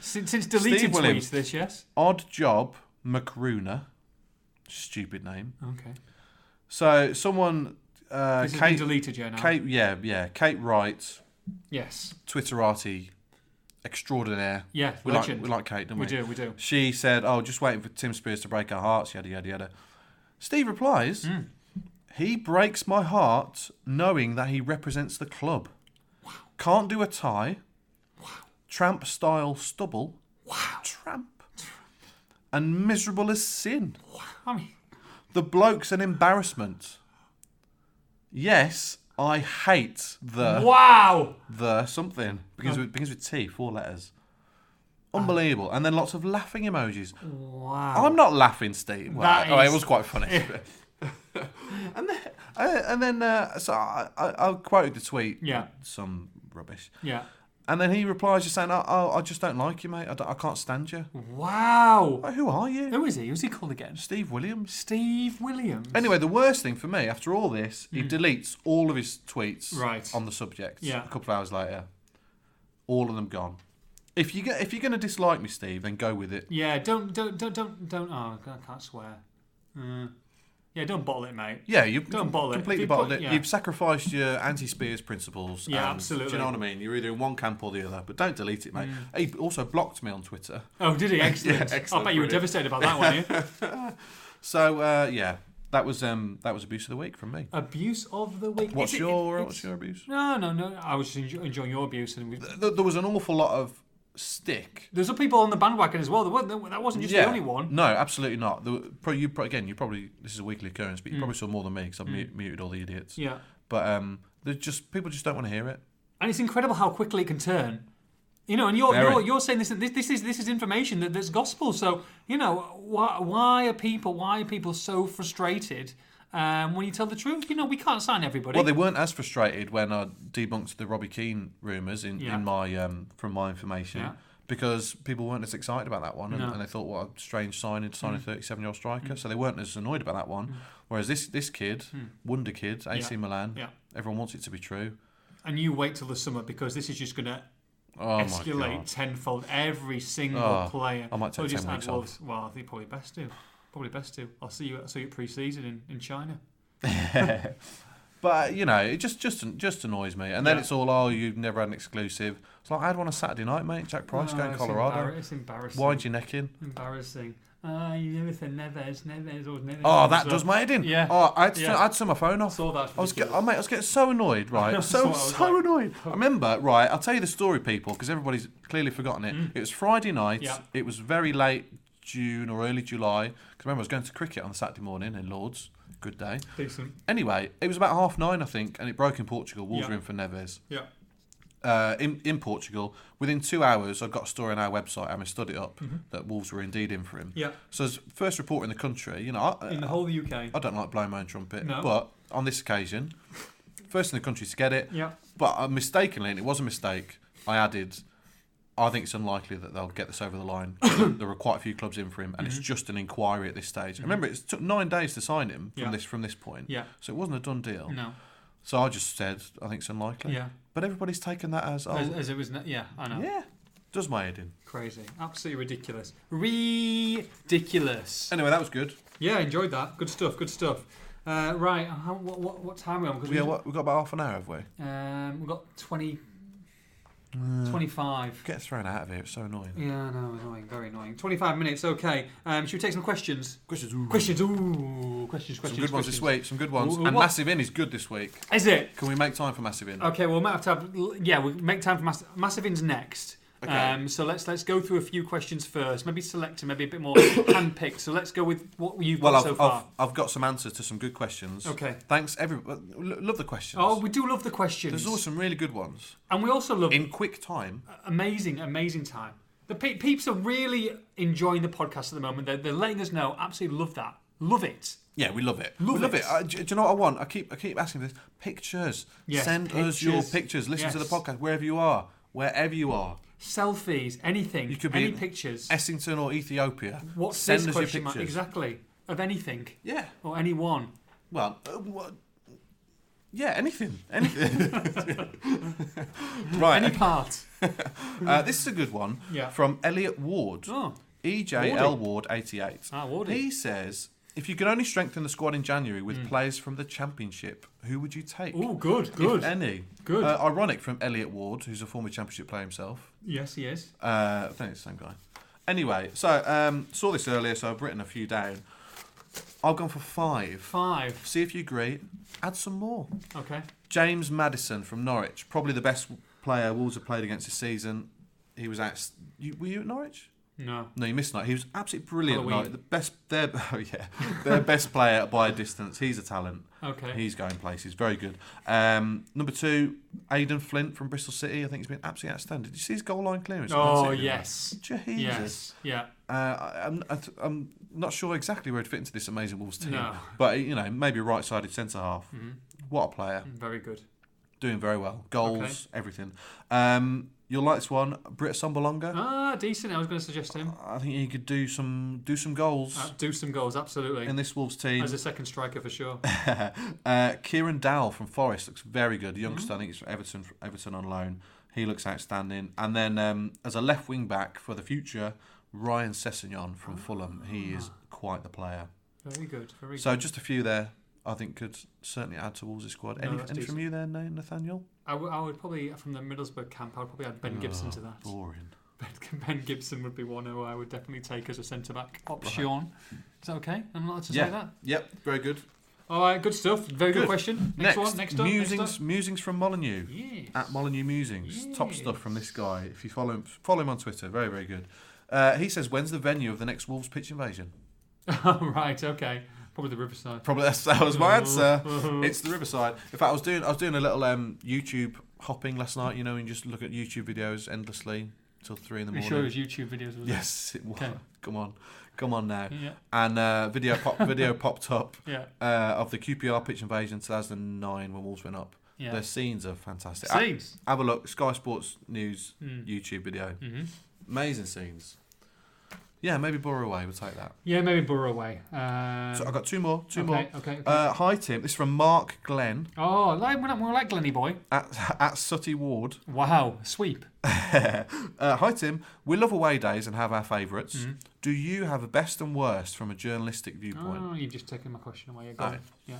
Since, since deleted Steve Williams. tweets, this yes. odd job, McRuna. Stupid name. Okay. So someone, uh, This has been Kate, deleted, yeah. Now. Kate, yeah, yeah, Kate Wright, Yes. Twitterati extraordinaire. Yeah. We legend. like we like Kate, don't we? we do. We do. She said, "Oh, just waiting for Tim Spears to break our hearts." Yada yada yada. Steve replies, Hmm. "He breaks my heart knowing that he represents the club. Can't do a tie, tramp style stubble. Wow. Tramp. And miserable as sin. I mean, The bloke's an embarrassment. Yes, I hate the wow. the something begins with begins with T, four letters. Unbelievable, and then lots of laughing emojis. Wow. I'm not laughing, Steve. Well, That oh, it is- was quite funny. [LAUGHS] and then, uh, and then uh, so I, I, I quoted the tweet. Yeah. Some rubbish. Yeah. And then he replies just saying, "Oh, oh, I just don't like you, mate. I, I can't stand you." Wow. Like, who are you? Who is he? Who's he called again? Steve Williams. Steve Williams. Anyway, the worst thing for me after all this, he deletes all of his tweets Hmm. Right. on the subject. Yeah. A couple of hours later, all of them gone. If you get, if you're going to dislike me, Steve, then go with it. Yeah, don't, don't, don't, don't, don't. Oh, I can't swear. Uh, yeah, don't bottle it, mate. Yeah, you've Don't bottle it. completely bottled put- it. yeah. You've sacrificed your anti-Spears principles. Yeah, and- absolutely. Do you know what I mean? You're either in one camp or the other, but don't delete it, mate. Mm. He also blocked me on Twitter. Oh, did he? Excellent. [LAUGHS] Yeah, excellent, I bet you were devastated about that, weren't you? [LAUGHS] So uh, yeah, that was um, that was abuse of the week from me. abuse of the week. What's it- your it's- what's your abuse? No, no, no. I was just enjo- enjoying your abuse, and we, Th- There was an awful lot of stick there's other people on the bandwagon as well. There That wasn't just the only one. No, absolutely not. There were- pro- you pro- again, you probably this is a weekly occurrence, Mm. but you probably saw more than me because I've mu- muted all the idiots. Yeah, But um, there's just people just don't want to hear it. and it's incredible how quickly it can turn. You know, and you're Very. you're, you're saying this, this this is this is information that that's gospel. So you know why why are people why are people so frustrated um, when you tell the truth? You know, we can't sign everybody. Well, they weren't as frustrated when I debunked the Robbie Keane rumours in, Yeah. in my um, from my information. Yeah. Because people weren't as excited about that one, and, No. Mm. and they thought, "What a strange signing to sign a 37-year-old striker." So they weren't as annoyed about that one. Whereas this this kid, wonder kid, AC Yeah. Milan, everyone wants it to be true. and you wait till the summer because this is just going to Oh escalate tenfold. Every single Oh, player. I might take We'll 10 just weeks off. Wolves- Well, I think probably best to. Probably best to. I'll see you. I'll see you at pre-season in, in China. [LAUGHS] But you know, it just just just annoys me. And then Yeah. it's all, "Oh, you've never had an exclusive." It's like I had one on Saturday night, mate. Jack Price Oh, going Colorado. embarra- It's embarrassing. Why'd you neck in? Embarrassing. Ah, you never said Neves, Neves, or Neves. Oh, that So- does my head in. Yeah. Oh, I had, to, Yeah. I had to turn my phone off. Saw that. I was, get, oh, mate, I was getting so annoyed, right? [LAUGHS] So so like. annoyed. I remember, right? I'll tell you the story, people, because everybody's clearly forgotten it. It was Friday night. Mm. Yeah. It was very late June or early July. Remember, I was going to cricket on Saturday morning in Lords. Good day. Decent. Anyway, it was about half nine, I think, and it broke in Portugal. Wolves Yeah. were in for Neves. Yeah. Uh, in, in Portugal, within two hours, I got a story on our website, having studied it up, that Wolves were indeed in for him. Mm-hmm. Yeah. So, as first report in the country, you know, I, In the whole of the UK. I don't like blowing my own trumpet, No. but on this occasion, first in the country to get it. Yeah. But uh, mistakenly, and it was a mistake, I added, I think it's unlikely that they'll get this over the line. [COUGHS] there were quite a few clubs in for him, and Mm-hmm. it's just an inquiry at this stage. Remember, it took nine days to sign him from Yeah. this from this point, Yeah. so it wasn't a done deal. No. So I just said, I think it's unlikely. Yeah. But everybody's taken that as, oh, As, as it was. Yeah. I know. yeah, does my head in. Crazy. Absolutely ridiculous. Ridiculous. Anyway, that was good. Yeah, enjoyed that. Good stuff. Good stuff. Uh, right. How, what, what, what time are we on? 'Cause Yeah, we, what, we've got about half an hour, have we? Um, we've got 20, 25. Get thrown out of here, it's so annoying. Yeah, no, annoying, very annoying. 25 minutes, okay. Um, should we take some questions? Questions, ooh. Questions, ooh, questions, Some questions. good ones this week, some good ones. Ooh, and what- Massive In is good this week. Is it? Can we make time for Massive In? Okay, well, we might have to have, yeah, we'll make time for Mass- Massive In's next. Okay. Um, so let's let's go through a few questions first. Maybe select and maybe a bit more [COUGHS] hand-picked. So let's go with what you've Well, got I've, so I've. I've got some answers to some good questions. Okay. Thanks, every. lo- Love the questions. Oh, we do love the questions. There's also some really good ones and we also love in quick time. amazing, amazing time. The pe- peeps are really enjoying the podcast at the moment. They're, they're letting us know. Absolutely love that. Love it. Yeah, we love it. Love we love it. it. Uh, do, do you know what I want? I keep I keep asking for this. Pictures. Yes, Send us your pictures. pictures. Listen to the podcast wherever you are. Wherever you are. Selfies, anything, You could be any pictures. Essington or Ethiopia. What's Send this us your question pictures. Exactly. Of anything Yeah. or anyone. Well, uh, what? Yeah, anything. Anything. [LAUGHS] right. Any part. [LAUGHS] Uh, this is a good one Yeah. from Elliot Ward. Oh, EJL Ward 88. Ah, Wardy. He says, if you could only strengthen the squad in January with Hmm. players from the Championship, who would you take? Oh, good, good. If any. Good. Uh, ironic from Elliot Ward, who's a former Championship player himself. Yes, he is. Uh, I think it's the same guy. Anyway, so um, saw this earlier, so I've written a few down. I've gone for five. Five. See if you agree. Add some more. Okay. James Maddison from Norwich, probably the best player Wolves have played against this season. he was at. You, were you at Norwich? No. No, you missed night. He was absolutely brilliant. The best, their [LAUGHS] oh yeah, their best player by a distance. He's a talent. Okay. He's going places. Very good. Um, number two, Aden Flint from Bristol City. I think he's been absolutely outstanding. Did you see his goal line clearance? oh yes. Jesus. Yes. Yeah. Uh, I- I'm, I I'm not sure exactly where he'd fit into this amazing Wolves team, No. but you know, maybe a right-sided centre half. Mhm. What a player! Very good. Doing very well. Goals, Okay. everything. Um, you'll like this one, Britt Assombalonga. Ah, decent. I was going to suggest him. I think he could do some do some goals Uh, do some goals, absolutely. in this Wolves team. As a second striker for sure. [LAUGHS] uh, Kieran Dowell from Forest looks very good. Youngster, Mm-hmm. I think it's from Everton. Everton on loan. He looks outstanding. And then um, as a left wing back for the future, Ryan Sessegnon from Fulham. He is quite the player. Very good. Very So good. just a few there. I think could certainly add to Wolves' squad. Any, that's any from decent. you there, Na- Nathaniel? I, w- I would probably from the Middlesbrough camp. I would probably add Ben Gibson to that. Boring. [LAUGHS] Ben, ben Gibson would be one who I would definitely take as a centre back option. Is that okay? I'm allowed to Yeah. say that. Yep, very good. All right, good stuff. Very good, Good. question. Next, one. Next up. musings, Next up. musings from Molyneux. Yes. At Molyneux Musings. Top stuff from this guy. If you follow him, follow him on Twitter. Very, very good. Uh, he says, when's the venue of the next Wolves pitch invasion? [LAUGHS] right. Okay. Probably the Riverside. Probably that's, that was my answer. [LAUGHS] It's the Riverside. In fact, I was doing I was doing a little um, YouTube hopping last night. You know, and just look at YouTube videos endlessly till three in the You morning. sure it was YouTube videos? Was yes, it was. Okay. Come on, come on now. Yeah. And uh, video pop [LAUGHS] video popped up Yeah. uh, of the QPR pitch invasion 2009 when Wolves went up. Yeah. The scenes are fantastic. Scenes. Have a look. Sky Sports News Mm. YouTube video. hmm Amazing scenes. Yeah, maybe Borough away. We'll take that. Yeah, maybe Borough away. Um, So I got two more. Two okay, more. Okay. okay. Uh, hi Tim. This is from Mark Glenn oh, like we're, not, we're like Glenny boy. at [LAUGHS] at Sutty Ward. Wow, sweep. [LAUGHS] uh, hi Tim. We love away days and have our favourites. Mhm. Do you have a best and worst from a journalistic viewpoint? Oh, you've just taken my question away. Yeah.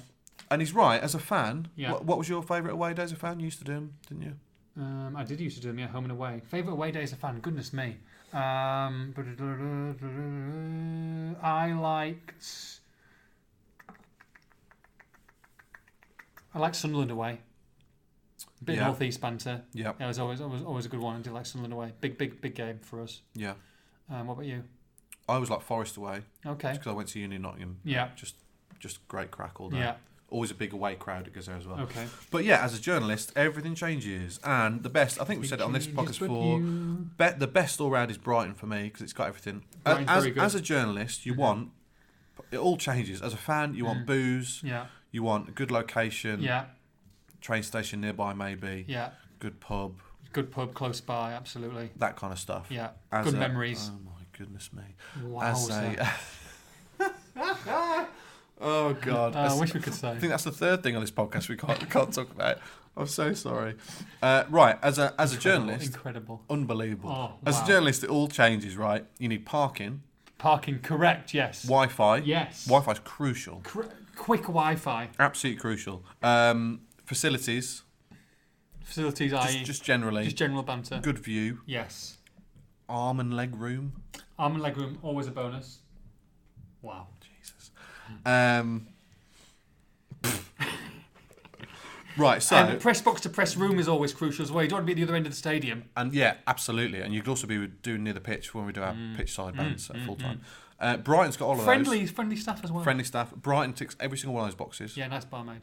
And he's right. As a fan, Yeah. what, what was your favourite away day as a fan? You used to do them, didn't you? Um, I did used to do them, yeah, home and away. Favourite away days a fan? Goodness me. Um, [LAUGHS] I liked. I liked Sunderland away. Bit Yeah. northeast banter. Yeah. Yeah, it was always, always always a good one. I did like Sunderland away. Big big big game for us. Yeah. Um, what about you? I was like Forest away Okay. because I went to uni in Nottingham. Yeah. Just just great crack all day. Yeah. Always a big away crowd that goes there as well. Okay. But yeah, as a journalist, everything changes, and the best. I think we said it on this podcast before. Bet the best all round is Brighton for me because it's got everything. Brighton's as, very good. as a journalist, you Mhm. want it all changes. As a fan, you want Mm. booze, Yeah. you want a good location, Yeah. train station nearby, maybe Yeah. good pub, Good pub close by. Absolutely. that kind of stuff. Yeah. As Good a- memories. Oh my goodness me! Wow. As a [LAUGHS] [LAUGHS] oh god, I wish we could say. I think that's the third thing on this podcast we can't we [LAUGHS] can't talk about. I'm so sorry. Uh, right, as a as a journalist, Incredible. unbelievable. Oh, As wow. a journalist, it all changes. Right, you need parking, Parking correct, yes. Wi-Fi. Yes. Wi-Fi is crucial, Cr- quick Wi Fi. absolutely crucial. Um, facilities, Facilities, just, i.e., just, generally, just general banter. good view, Yes. arm and leg room. Arm and leg room, always a bonus. Wow. Um, [LAUGHS] right, so and press box to press room is always crucial as well. You don't want to be at the other end of the stadium. And yeah, absolutely. And you could also be doing near the pitch when we do our pitch side bands at full time. Uh, Brighton's got all of Mm. Friendly, those. friendly staff as well. Friendly staff. Brighton ticks every single one of those boxes. Yeah, nice barmaid.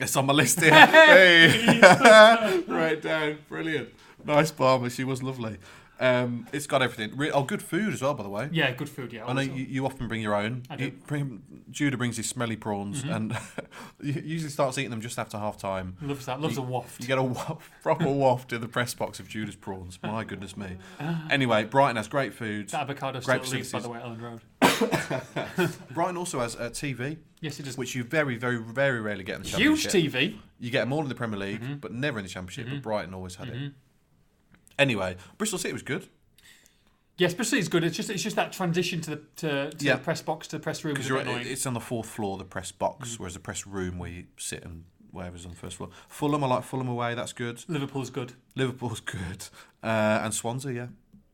It's on my list here. [LAUGHS] hey. [LAUGHS] right down. Brilliant. Nice barber. She was lovely. Um, it's got everything. Oh, good food as well, by the way. Yeah, good food. Yeah. I know you, you often bring your own. I do. Mm-hmm. bring, Judah brings his smelly prawns, and [LAUGHS] you usually starts eating them just after half time. Loves that. Loves a waft. You get a wa- [LAUGHS] proper [LAUGHS] waft in the press box of Judah's prawns. My goodness me. Anyway, Brighton has great food. That avocado Great still leaves, by the way, Elland Road. Brighton also has a TV, Yes, it is. which you very, very, very rarely get in the Championship. Huge TV. You get them all in the Premier League, Mm-hmm. but never in the Championship. But Brighton always had it. Anyway, Bristol City was good Yes, but it's good. It's just it's just that transition to the to, to Yeah. the press box to the press room is because a you're annoying. it's on the fourth floor, the press box, Mm-hmm. whereas the press room where you sit and whatever's on the first floor. Fulham, I like Fulham away. That's good. Liverpool's good. Liverpool's good, uh, and Swansea, yeah.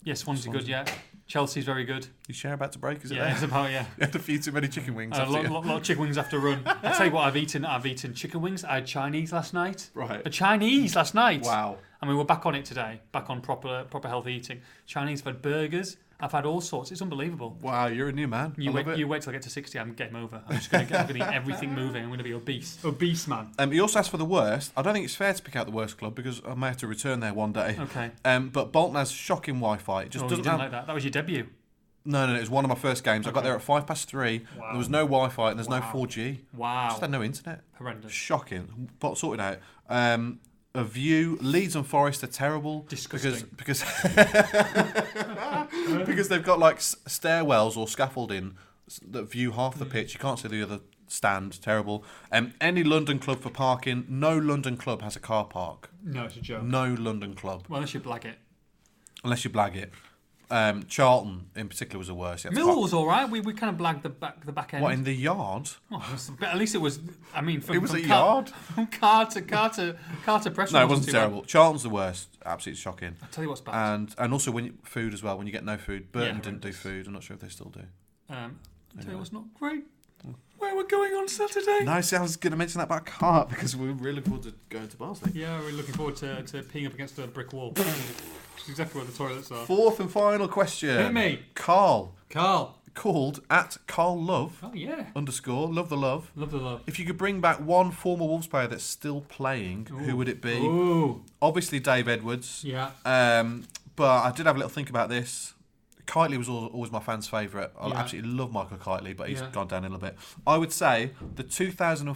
Yes, Swansea good. Yeah. Chelsea's very good. You share about to break, is it Yeah, there? it's about yeah. [LAUGHS] You had a few too many chicken wings. A lot, you- lot, lot of chicken wings after a run. [LAUGHS] I tell you what, I've eaten. I've eaten chicken wings. I had Chinese last night. Right. A Chinese last night. Wow. I mean, we're back on it today. Back on proper, proper healthy eating. Chinese. I've had burgers. I've had all sorts. It's unbelievable. Wow, you're a new man. You I love wait. it. You wait till I get to sixty. I'm game over. I'm just gonna get. Eat everything moving. I'm gonna be obese. Obese man. Um, he also asked for the worst. I don't think it's fair to pick out the worst club because I may have to return there one day. Okay. Um, but Bolton has shocking Wi-Fi. It just oh, doesn't didn't have. like that. That was your debut. No, no, no, it was one of my first games. I got there at five past three. Wow. There was no Wi-Fi and there's Wow. no 4G. Wow. Just had no internet. Horrendous. Shocking. But sorted out. Um, a view. Leeds and Forest are terrible. Disgusting. Because because [LAUGHS] because they've got like s- stairwells or scaffolding s- that view half the pitch. You can't see the other stand. Terrible. Um, any London club for parking. No London club has a car park. No, it's a joke. No London club Well, unless you blag it. unless you blag it. Um, Charlton in particular was the worst. You had to all right. We, we kind of blagged the back the back end. What in the yard? Oh, but at least it was. I mean, from, It was from a car, yard. From car to car to car to press. No, it wasn't too bad. terrible. Charlton's the worst. Absolutely shocking. I'll tell you what's bad. And and also when you, food as well. When you get no food, Burton Yeah, didn't do food. I'm not sure if they still do. Um, I'll tell you what's not great. Where we're going on Saturday. No, see, I was going to mention that about Cart because we're really looking forward to going to Barnsley. Yeah, we're looking forward to, to peeing up against a brick wall. [LAUGHS] Exactly where the toilets are. Fourth and final question. Hit me. Carl Carl. called at Carl Love Oh yeah. underscore love the love. Love the love. If you could bring back one former Wolves player that's still playing, who would it be? Ooh. Obviously Dave Edwards. Yeah. Um, but I did have a little think about this. Kightly was al- always my fan's favourite. I Yeah. absolutely love Michael Kightly, but he's Yeah. gone down a little bit. I would say the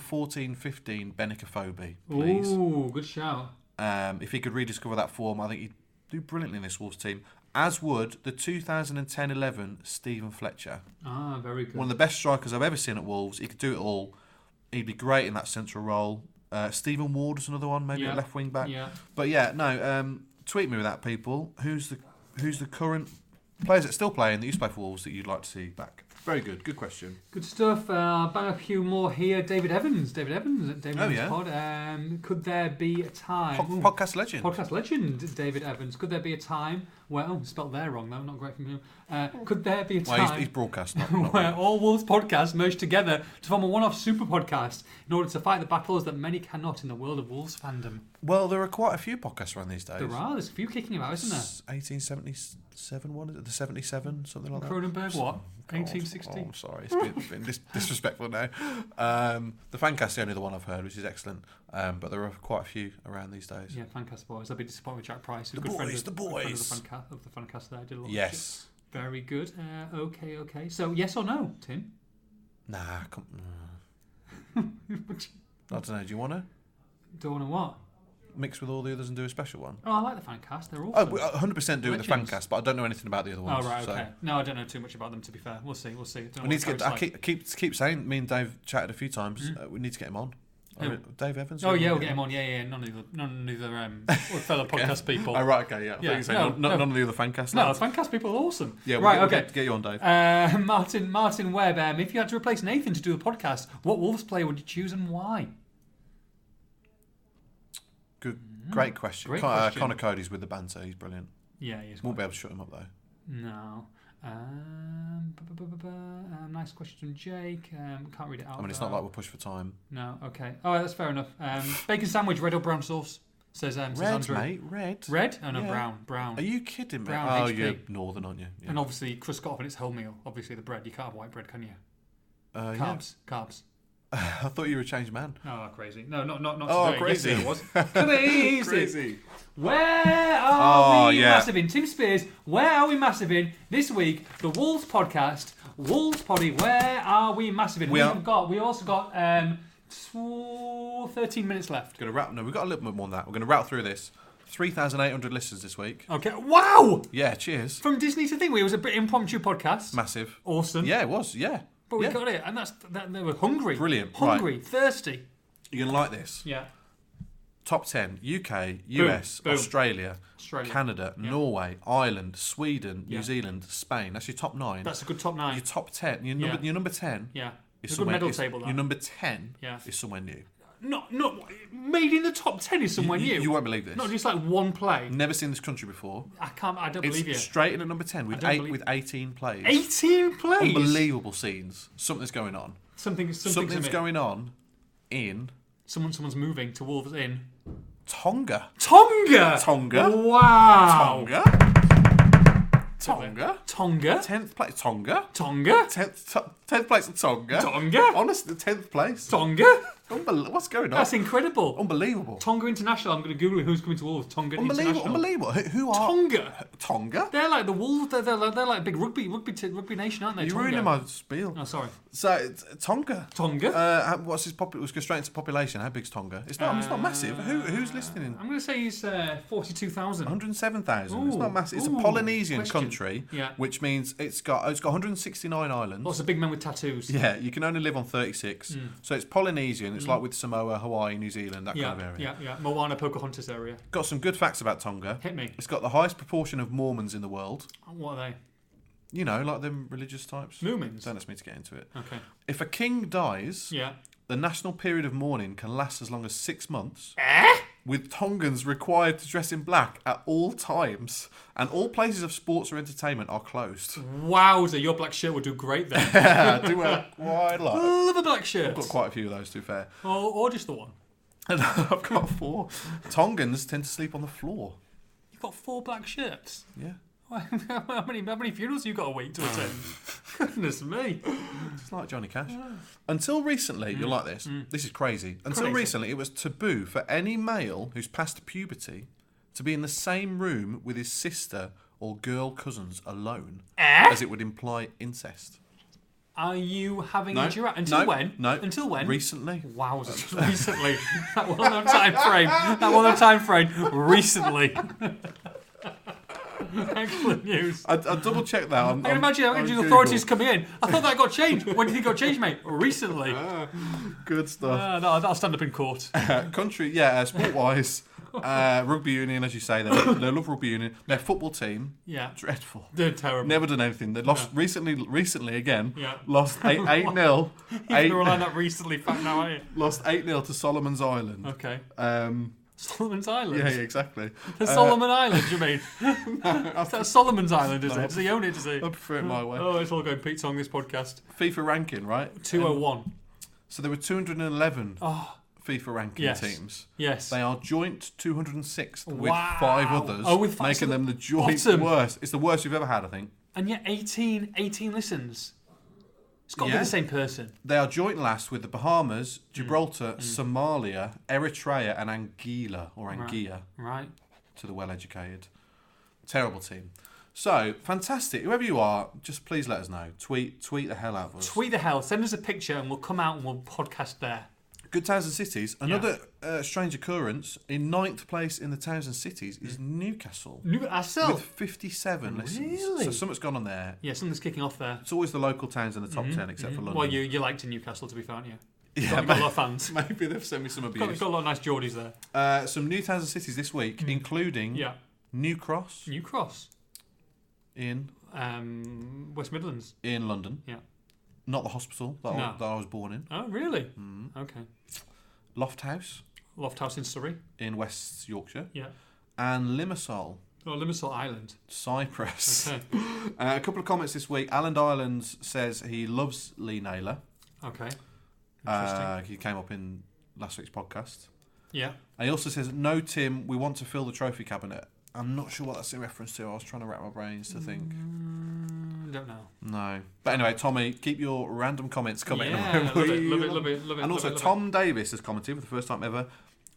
2014-15 Benik Afobe, please. Ooh, good shout. Um, if he could rediscover that form, I think he'd do brilliantly in this Wolves team. As would the 2010-11 Steven Fletcher. Ah, very good. One of the best strikers I've ever seen at Wolves. He could do it all. He'd be great in that central role. Uh, Stephen Ward is another one, maybe Yeah. a left wing back. yeah. But yeah, no. Um, tweet me with that, people. Who's the who's the current players that still playing that used to play for Wolves that you'd like to see back? Very good. Good question. Good stuff. Uh, bang a few more here. David Evans. David Evans. at David Oh, Evans yeah. Pod. Um, could there be a time? Po- podcast legend. Podcast legend David Evans. Could there be a time where oh spelled there wrong though, not great from you. Uh, could there be a well, time he's, he's broadcast. Not, [LAUGHS] not where all Wolves podcasts merge together to form a one-off super podcast in order to fight the battles that many cannot in the world of Wolves fandom? well, there are quite a few podcasts around these days. There are. There's a few kicking about, isn't there? 1877 one, is it? The 77, something like that. Cronenberg, what? God. 1860? Oh, I'm sorry. It's been, been dis- [LAUGHS] disrespectful now. Um, the Fancast is the only the one I've heard, which is excellent. Um, but there are quite a few around these days. Yeah, Fancast boys. I'll be disappointed with Jack Price. The a good friend boys, of, the boys. Of the, fancast, of the Fancast there. I did a lot Yes. Very good. Uh, okay, okay. So, yes or no, Tim? Nah, come, uh, [LAUGHS] I don't know. Do you want to Don't want to what? Mix with all the others and do a special one? Oh, I like the fan cast. They're Oh, awesome. we 100% do it with the fan cast, but I don't know anything about the other ones. Oh, ones. right, so. okay. No, I don't know too much about them, to be fair. We'll see, we'll see. Don't We need to get. I like. keep, keep keep saying. Me and Dave chatted a few times. Uh, we need to get him on. Uh, Dave Evans. Oh yeah, we'll get him on. Yeah, yeah. None of the none of the um, [LAUGHS] fellow Okay. podcast people. Oh right, okay, yeah. I Yeah, you were saying no, none, no. none of the other Fancast. No, the Fancast people are awesome. Yeah, we'll right. get, we'll okay. get, get you on, Dave. Uh, [LAUGHS] Martin Martin Webb. Um, if you had to replace Nathan to do the podcast, what Wolves player would you choose and why? Good, great question. mm. Great Con- uh, question. Conor Coady's with the banter. He's brilliant. Yeah, he's Won't be able to shut him up though. no. Um, bu- bu- bu- um, nice question from Jake. Um, can't read it out. I mean, it's though. not like we're pushed for time. No. Okay. Oh, that's fair enough. Um, bacon sandwich, red or brown sauce? Says um, says Red, Andrew. mate, red. Red? Oh no, Yeah. brown. Brown. Are you kidding me? Brown oh, HP. you're northern, aren't you? Yeah. And obviously, crust got off in its whole meal. Obviously, the bread. You can't have white bread, can you? Uh, yeah. Carbs. Carbs. [SIGHS] I thought you were a changed man. Oh, crazy. No, not not not Oh, today. crazy. Yesterday it was. [LAUGHS] crazy. Crazy. Where are Oh, we yeah. massive in? Tim Spears, where are we massive in? This week, the Wolves podcast, Wolves Poddy, where are we massive in? We We, have got, we also got um, 13 minutes left. Gonna wrap. No, we've got a little bit more than that. We're gonna rattle through this. Three thousand eight hundred listeners this week. Okay. Wow! Yeah, cheers. From Disney to Thing, it was a bit impromptu podcast. Massive. Awesome. Yeah, it was. Yeah. But we yeah. got it, and that's that, they were hungry. Brilliant. Hungry, thirsty. You're gonna like this. Yeah. Top ten: UK, US, Boom. Australia, Australia. Canada, Yeah. Norway, Ireland, Sweden, Yeah. New Zealand, Spain. That's your top nine. That's a good top nine. your top ten. Your number. Your number ten. yeah. It's a good medal table, Your number ten Yeah. is somewhere new. Not, not, made in the top ten is somewhere you, new. you won't believe this. Not just like one play. Never seen this country before. I can't. I don't It's believe you. straight in at number ten with eight believe- with eighteen plays. Eighteen plays. Unbelievable scenes. Something's going on. Something. Something's, Something's going on in Someone. Someone's moving to Wolves in. Tonga. Tonga. Tonga. Wow. Tonga. Tonga. Tonga. Tenth place. Tonga. Tonga. Tenth. to- Tenth place Tonga. Tonga. Honestly, tenth place. Tonga. Unbel- What's going on? That's incredible. Unbelievable. Tonga International. I'm going to Google who's coming to Wolves. Tonga Unbelievable. International. Unbelievable. Who, who are Tonga. Tonga? They're like the Wolves. They're, they're, like, they're like big rugby, rugby, t- rugby nation, aren't they? You're Tonga. ruining my spiel. Oh, sorry. So it's Tonga. Tonga. Uh, how- what's his pop? Let's go straight into population. How big's Tonga? It's not. it's not massive. Who who's listening? I'm going to say he's uh, 42,000. 107,000. It's Ooh, not massive. It's a Polynesian question. country, Yeah. which means it's got it's got 169 islands. Lots of big men with tattoos. Yeah, you can only live on 36. So it's Polynesian. It's like with Samoa, Hawaii, New Zealand, that Mm. yeah, kind of area. yeah, yeah. Moana, Pocahontas area. Got some good facts about Tonga. Hit me. It's got the highest proportion of Mormons in the world. What are they? You know, like them religious types. Moomins. Don't ask me to get into it. Okay. If a king dies, Yeah. the national period of mourning can last as long as six months. Eh? With Tongans required to dress in black at all times, and all places of sports or entertainment are closed. Wowzer, your black shirt would do great then. [LAUGHS] I do wear quite a lot. Love a black shirt. I've got quite a few of those, to be fair. Or, or just the one. And [LAUGHS] I've got four. Tongans tend to sleep on the floor. You've got four black shirts. Yeah. How many how many funerals you got to wait to attend? [LAUGHS] Goodness me. It's like Johnny Cash. Until recently, you're like this. This is crazy. Until Crazy. recently, it was taboo for any male who's past puberty to be in the same room with his sister or girl cousins alone, Eh? as it would imply incest. Are you having a giraffe? Until no, when? No. Until when? Recently. Wow, recently. that well-known time frame. That well-known time frame. Recently. [LAUGHS] [LAUGHS] Excellent news. I, I double checked that. I'm, I can imagine I'm- how I'm the authorities coming in. I thought that got changed. When do you think it got changed, mate? Recently. Good stuff. Uh, no, that'll stand up in court. [LAUGHS] Uh, country, yeah, uh, sport wise, uh, rugby union, as you say, they, they love rugby union. Their football team, Yeah. dreadful. They're terrible. Never done anything. They lost recently. Recently again, Yeah. lost [LAUGHS] eight eight nil. You're that recently fact now, aren't you? lost eight 0 to Solomon's Island. Okay. Um, Solomon's Island. yeah, yeah, exactly. The uh, Solomon Island, you mean? [LAUGHS] Is that Solomon's Island, is it? Does he own it, does he? I prefer it my way. Oh, it's all going Pete Song, this podcast. FIFA ranking, right? 201. Um, so there were 211 Oh, ah. FIFA ranking Yes. teams. yes. They are joint 206th with five others, Oh, with five- so making them the joint bottom. worst. It's the worst you've ever had, I think. And yet 18, 18 listens. It's got to be the same person. They are joint last with the Bahamas, Mm. Gibraltar, Somalia, Eritrea, and Anguilla or Anguilla Right. to the well-educated. Terrible team. So fantastic. Whoever you are, just please let us know. Tweet, tweet the hell out of us. Tweet the hell. Send us a picture and we'll come out and we'll podcast there. Good towns and cities. Another uh, strange occurrence in ninth place in the towns and cities is Newcastle New with ourselves. 57 listens. Really? So something's gone on there. Yeah, something's kicking off there. It's always the local towns in the top 10, except for London. Well, you you liked in Newcastle, to be fair, aren't you? yeah, Got, got a lot of fans. [LAUGHS] maybe they've sent me some Got, abuse. got a lot of nice Geordies there. Uh, some new towns and cities this week, including Mm. Yeah. New Cross New Cross. in Um, West Midlands. in London. Yeah. Not the hospital that, I, No. that I was born in. Oh, really? Mm. Okay. Lofthouse Loft House in Surrey. in West Yorkshire. Yeah. And Limassol, Oh, Limassol Island. Cyprus. Okay. [LAUGHS] Uh, a couple of comments this week. Alan Islands says he loves Lee Naylor. Okay. Interesting. Uh, he came up in last week's podcast. yeah. And he also says, No, Tim, we want to fill the trophy cabinet. I'm not sure what that's in reference to. I was trying to wrap my brains to think. Don't know. No. But anyway, Tommy, keep your random comments coming. Yeah, [LAUGHS] love it, love it, love it, love it. And also, Tom Davis has commented for the first time ever.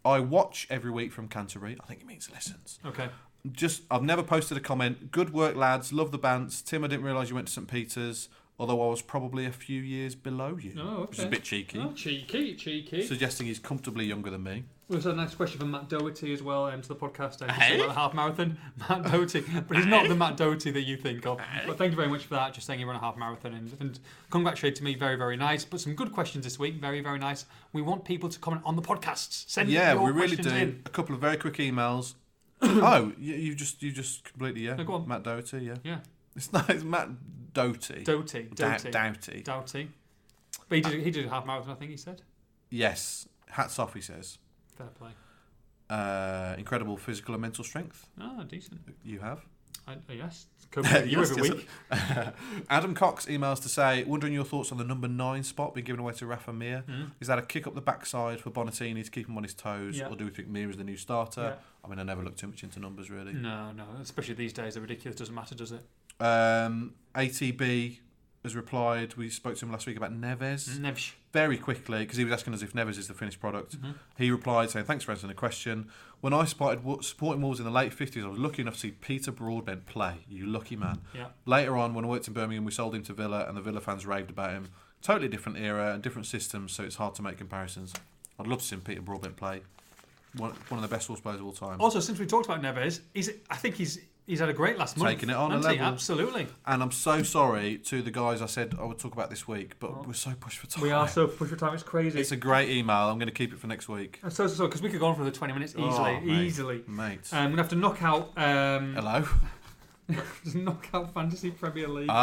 I watch every week from Canterbury. I think it means lessons. Okay. Just, I've never posted a comment. Good work, lads. Love the bands. Tim, I didn't realise you went to St Peter's, although I was probably a few years below you. Oh, okay. Which is a bit cheeky, Oh, cheeky, cheeky. suggesting he's comfortably younger than me. There's a nice question from Matt Doherty as well um, to the podcast just Hey? about the half marathon. [LAUGHS] Matt Doherty, but he's not the Matt Doherty that you think of. But thank you very much for that. Just saying you run a half marathon and, and congratulating me. Very, very nice. But some good questions this week. Very, very nice. We want people to comment on the podcasts. Send Yeah, your we really questions do. in. A couple of very quick emails. [COUGHS] oh, you, you just, you just completely, yeah. No, go on. Matt Doherty, yeah. Yeah, It's not, it's Matt Doherty. Doherty, Dou- Doherty, Doughty. Doughty. But he did, he did a half marathon, I think he said. Yes. Hats off, he says. Fair play. Uh, incredible physical and mental strength. Ah, decent. You have. I, uh, yes. [LAUGHS] You Yes, every week. [LAUGHS] Adam Cox emails to say, wondering your thoughts on the number nine spot being given away to Rafa Mir. Mm. Is that a kick up the backside for Bonatini to keep him on his toes, Yeah. or do we think Mir is the new starter? Yeah. I mean, I never look too much into numbers really. No, no. Especially these days, they're ridiculous. Doesn't matter, does it? Um, ATB has replied. We spoke to him last week about Neves Nevsh. Very quickly because he was asking us if Neves is the finished product. Mhm. He replied saying, "Thanks for answering the question. When I spotted supporting Wolves in the late fifties, I was lucky enough to see Peter Broadbent play. You lucky man." Yeah. Later on, when I worked in Birmingham, we sold him to Villa, and the Villa fans raved about him. Totally different era and different systems, so it's hard to make comparisons. I'd love to see Peter Broadbent play. One, one of the best Wolves players of all time. Also, since we talked about Neves, he's I think he's he's had a great last month. Taking it on a he? level. Absolutely. And I'm so sorry to the guys I said I would talk about this week, but Oh. we're so pushed for time. We are so pushed for time. It's crazy. It's a great email. I'm going to keep it for next week. I'm so so because we could go on for the 20 minutes easily, Oh, mate. easily. Mate. Um, I'm gonna have to knock out um, Hello. just [LAUGHS] knock out fantasy Premier League. Oh.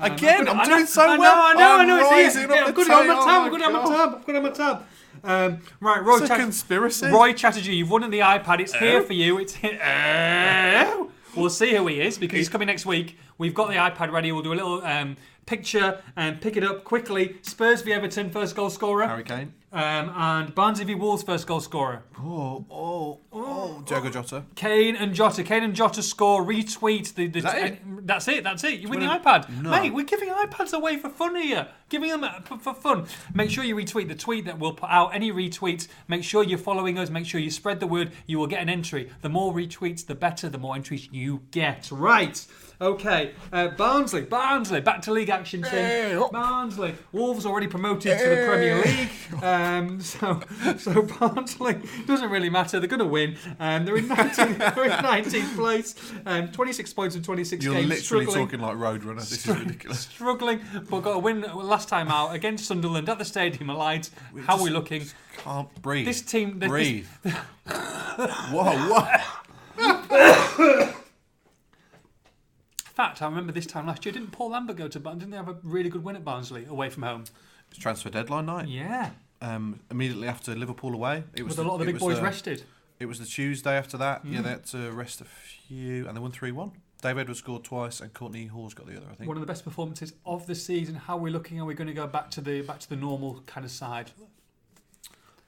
Um, Again, I'm I doing know- so I know, well. I know, I I'm know. It's here. Yeah, I've got it on my tab. Oh I've got it on my tab. I've got it on my tab. Um, right, Roy, It's a Chat- conspiracy. Roy Chatterjee, you've won on the iPad. It's here for you. It's here. Uh, we'll see who he is because he's coming next week. We've got the iPad ready. We'll do a little um, picture and pick it up quickly. Spurs v Everton, first goal scorer. Harry Kane. Um, and Barnsley v Wolves, first goal scorer. Oh, oh, oh. Diogo Jota. Kane and Jota. Kane and Jota score. Retweet the. the Is that it? That's it. That's it. You win the iPad, No. mate. We're giving iPads away for fun here. Giving them uh, for, for fun. Make sure you retweet the tweet that we'll put out. Any retweets. Make sure you're following us. Make sure you spread the word. You will get an entry. The more retweets, the better. The more entries you get. Right. Okay. Uh, Barnsley. Barnsley. Back to league action, Tim. Barnsley. Wolves already promoted to the Premier League. Um, so, so [LAUGHS] Barnsley doesn't really matter. They're going to win. Um, they're in 19th, [LAUGHS] they're in 19th place. Um, 26 points in 26 You're games. literally struggling, talking like Roadrunner. This is ridiculous. struggling, but got a win last time out against Sunderland at the Stadium of Light. How are we looking? Can't breathe. This team, this, breathe. [LAUGHS] Whoa, what? Fact, I remember this time last year. Didn't Paul Lambert go to Barnsley? Didn't they have a really good win at Barnsley away from home? It's transfer deadline night. Yeah, Um, immediately after Liverpool away. It was with a lot of the it big boys the- rested. It was the Tuesday after that. Yeah, Mm. they had to rest a few, and they won three one. Dave Edwards scored twice, and Kortney Hause got the other. I think. One of the best performances of the season. How are we looking? Are we going to go back to the back to the normal kind of side?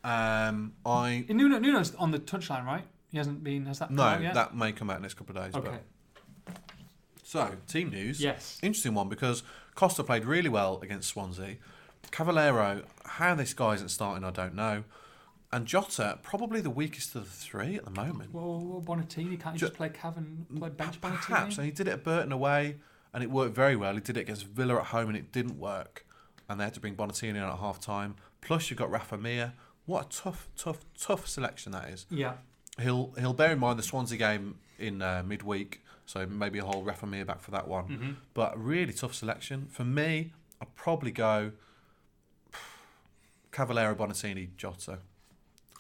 Um, I Nuno, Nuno's on the touchline, right? He hasn't been. Has that no, that may come out in the next couple of days. okay. But. So team news. Yes. Interesting one because Costa played really well against Swansea. Cavaleiro, how this guy isn't starting, I don't know. And Jota, probably the weakest of the three at the moment. Well, Bonatini can't he Ju- just play Cav and play bench Bonatini? Perhaps. And he did it at Burton away, and it worked very well. He did it against Villa at home, and it didn't work. And they had to bring Bonatini in at half time. Plus, you've got Rafa Mir. What a tough, tough, tough selection that is. Yeah. He'll he'll bear in mind the Swansea game in uh, midweek, so maybe a whole hold Rafa Mir back for that one. hmm But really tough selection. For me, I'd probably go [SIGHS] Cavaleiro, Bonatini, Jota.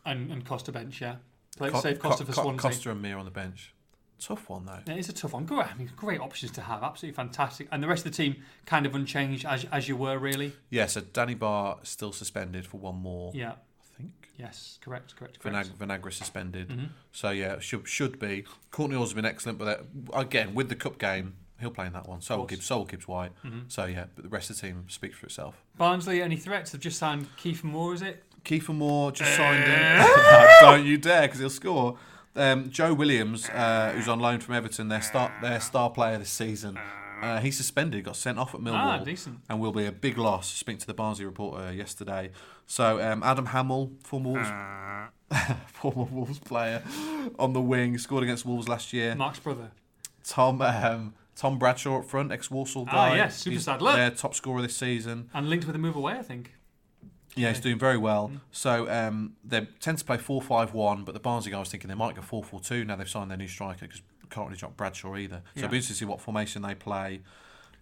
And and Costa bench, yeah. Play Co- save Costa Co- for Swansea. Costa and Mir on the bench. Tough one though. Yeah, it's a tough one. Great, I mean, great options to have. Absolutely fantastic. And the rest of the team kind of unchanged as as you were really. Yeah, so Danny Batth still suspended for one more. Yeah. Think. Yes. Correct. Correct. Vinag- correct. Vinagre suspended. Mhm. So yeah, should should be. Kortney Hause been excellent, but again with the cup game, he'll play in that one. So will. Gibbs, so will Gibbs White. Mhm. So yeah, but the rest of the team speaks for itself. Barnsley, any threats? They've just signed Kiefer Moore, is it? Kiefer Moore just signed Eh. him. No, don't you dare, because he'll score. Um, Joe Williams, uh, who's on loan from Everton, their star their star player this season. Uh, he's suspended, got sent off at Millwall. Ah, decent. and will be a big loss. Speaking to the Barnsley reporter yesterday. So um, Adam Hammill, former Wolves, [LAUGHS] former Wolves player, on the wing, scored against Wolves last year. Mark's brother. Tom um, Tom Bradshaw up front, ex Walsall Ah, guy. yes, super He's sad. Look. Their top scorer this season. And linked with a move away, I think. Yeah, he's doing very well. Mm. So um, they tend to play 4 5 1, but the Barnsley guy was thinking they might go 4 4 2 now they've signed their new striker because can't really drop Bradshaw either. So Yeah. it'll be interesting to see what formation they play.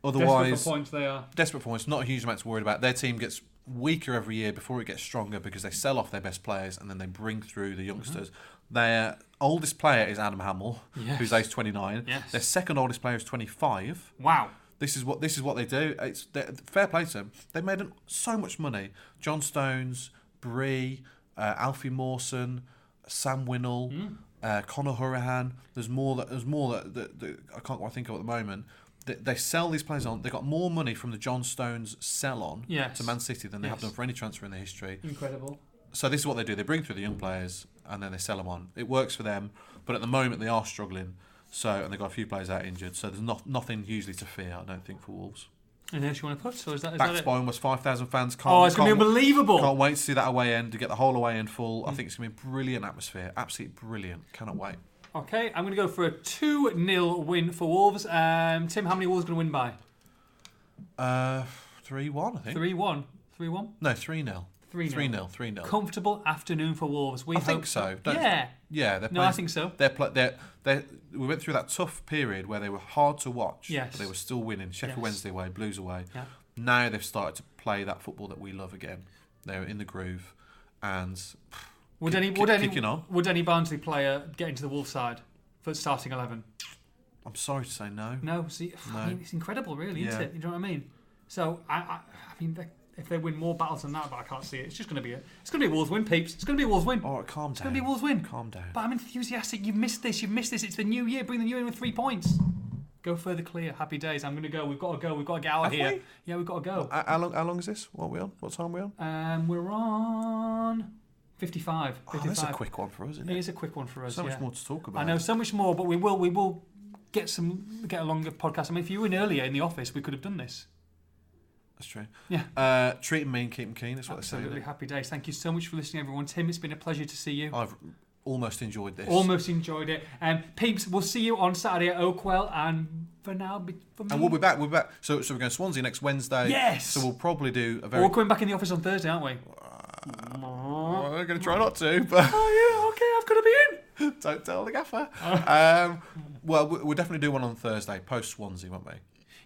Desperate Otherwise, for points they are. desperate points, not a huge amount to worry about. Their team gets weaker every year before it gets stronger because they sell off their best players and then they bring through the youngsters. Their oldest player is Adam Hammill, Mm-hmm. Yes. who's aged 29. Yes. Their second oldest player is 25. Wow. This is what this is what they do. It's fair play to them. They made so much money. John Stones, Bree, uh, Alfie Mawson, Sam Winnall, Hmm. uh, Conor Hourihane. There's more that there's more that, that, that I can't quite think of at the moment. They, they sell these players on. They got more money from the John Stones sell on Yes. to Man City than they have done for any transfer in their history. Incredible. So this is what they do. They bring through the young players and then they sell them on. It works for them, but at the moment they are struggling. So and they've got a few players out injured. So there's not nothing usually to fear. I don't think for Wolves. Anything else you want to put? So is that, is Backed that by almost five thousand fans. Can't, Oh, it's going to be unbelievable. Can't wait to see that away end to get the whole away end full. I mm. think it's going to be a brilliant atmosphere. Absolutely brilliant. Cannot wait. Okay, I'm going to go for a 2 0 win for Wolves. Um, Tim, how many Wolves going to win by? Uh, three one. I think. 3 1. 3 1? No, three 0 3 Three 0 Three 0 Comfortable afternoon for Wolves. We I hope think so. Don't- yeah. Yeah, they're No, I think so. They're, pla they're, they're, we went through that tough period where they were hard to watch, Yes. but they were still winning. Sheffield Yes. Wednesday away, Blues away. Yeah. Now they've started to play that football that we love again. They're in the groove, and Would any would any kicking on. would any Barnsley player get into the Wolves side for starting eleven? I'm sorry to say no. No, see, [SIGHS] I mean, it's incredible, really, isn't Yeah. it? You know what I mean? So I, I, I mean, they, if they win more battles than that, but I can't see it. It's just going to be a, it's going to be a Wolves win, peeps. It's going to be a Wolves win. All right, calm down. it's going to be a Wolves win. Calm down. But I'm enthusiastic. You've missed this. You've missed this. It's the new year. Bring the new year in with three points. Go further clear. Happy days. I'm going to go. We've got to go. We've got to get out Have here. we? Yeah, we've got to go. How, how long? How long is this? What are we on? What time are we on? Um, we're on 55. Oh, 55. that's a quick one for us, isn't It it? is a quick one for us. So yeah. much more to talk about. I know so much more, but we will we will get some get a longer podcast. I mean, if you were in earlier in the office, we could have done this. That's true. Yeah. Uh, treat them mean, keep them keen. That's what Absolutely they say. happy days. Thank you so much for listening, everyone. Tim, it's been a pleasure to see you. I've almost enjoyed this. Almost enjoyed it. Um, peeps, we'll see you on Saturday at Oakwell. And for now, for me, And we'll be back. We'll be back. So, so we're going to Swansea next Wednesday. Yes! So we'll probably do a very. we're coming back in the office on Thursday, aren't we? Well, we're going to try not to, but Oh yeah, okay, I've got to be in. [LAUGHS] don't tell the gaffer. um, well, we- we'll definitely do one on Thursday, post Swansea, won't we?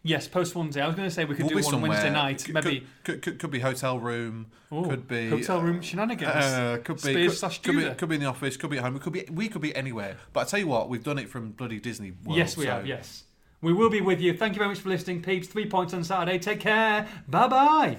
Yes, post Swansea. I was going to say we could do one somewhere. Wednesday night, Could- maybe. Could, could, could be hotel room. Ooh, could be hotel room shenanigans. Uh, could be Spears could, slash could be could be in the office. Could be at home. We could be we could be anywhere. But I tell you what, we've done it from bloody Disney World. yes, we so- have. Yes, we will be with you. Thank you very much for listening, peeps. Three points on Saturday. Take care. Bye bye.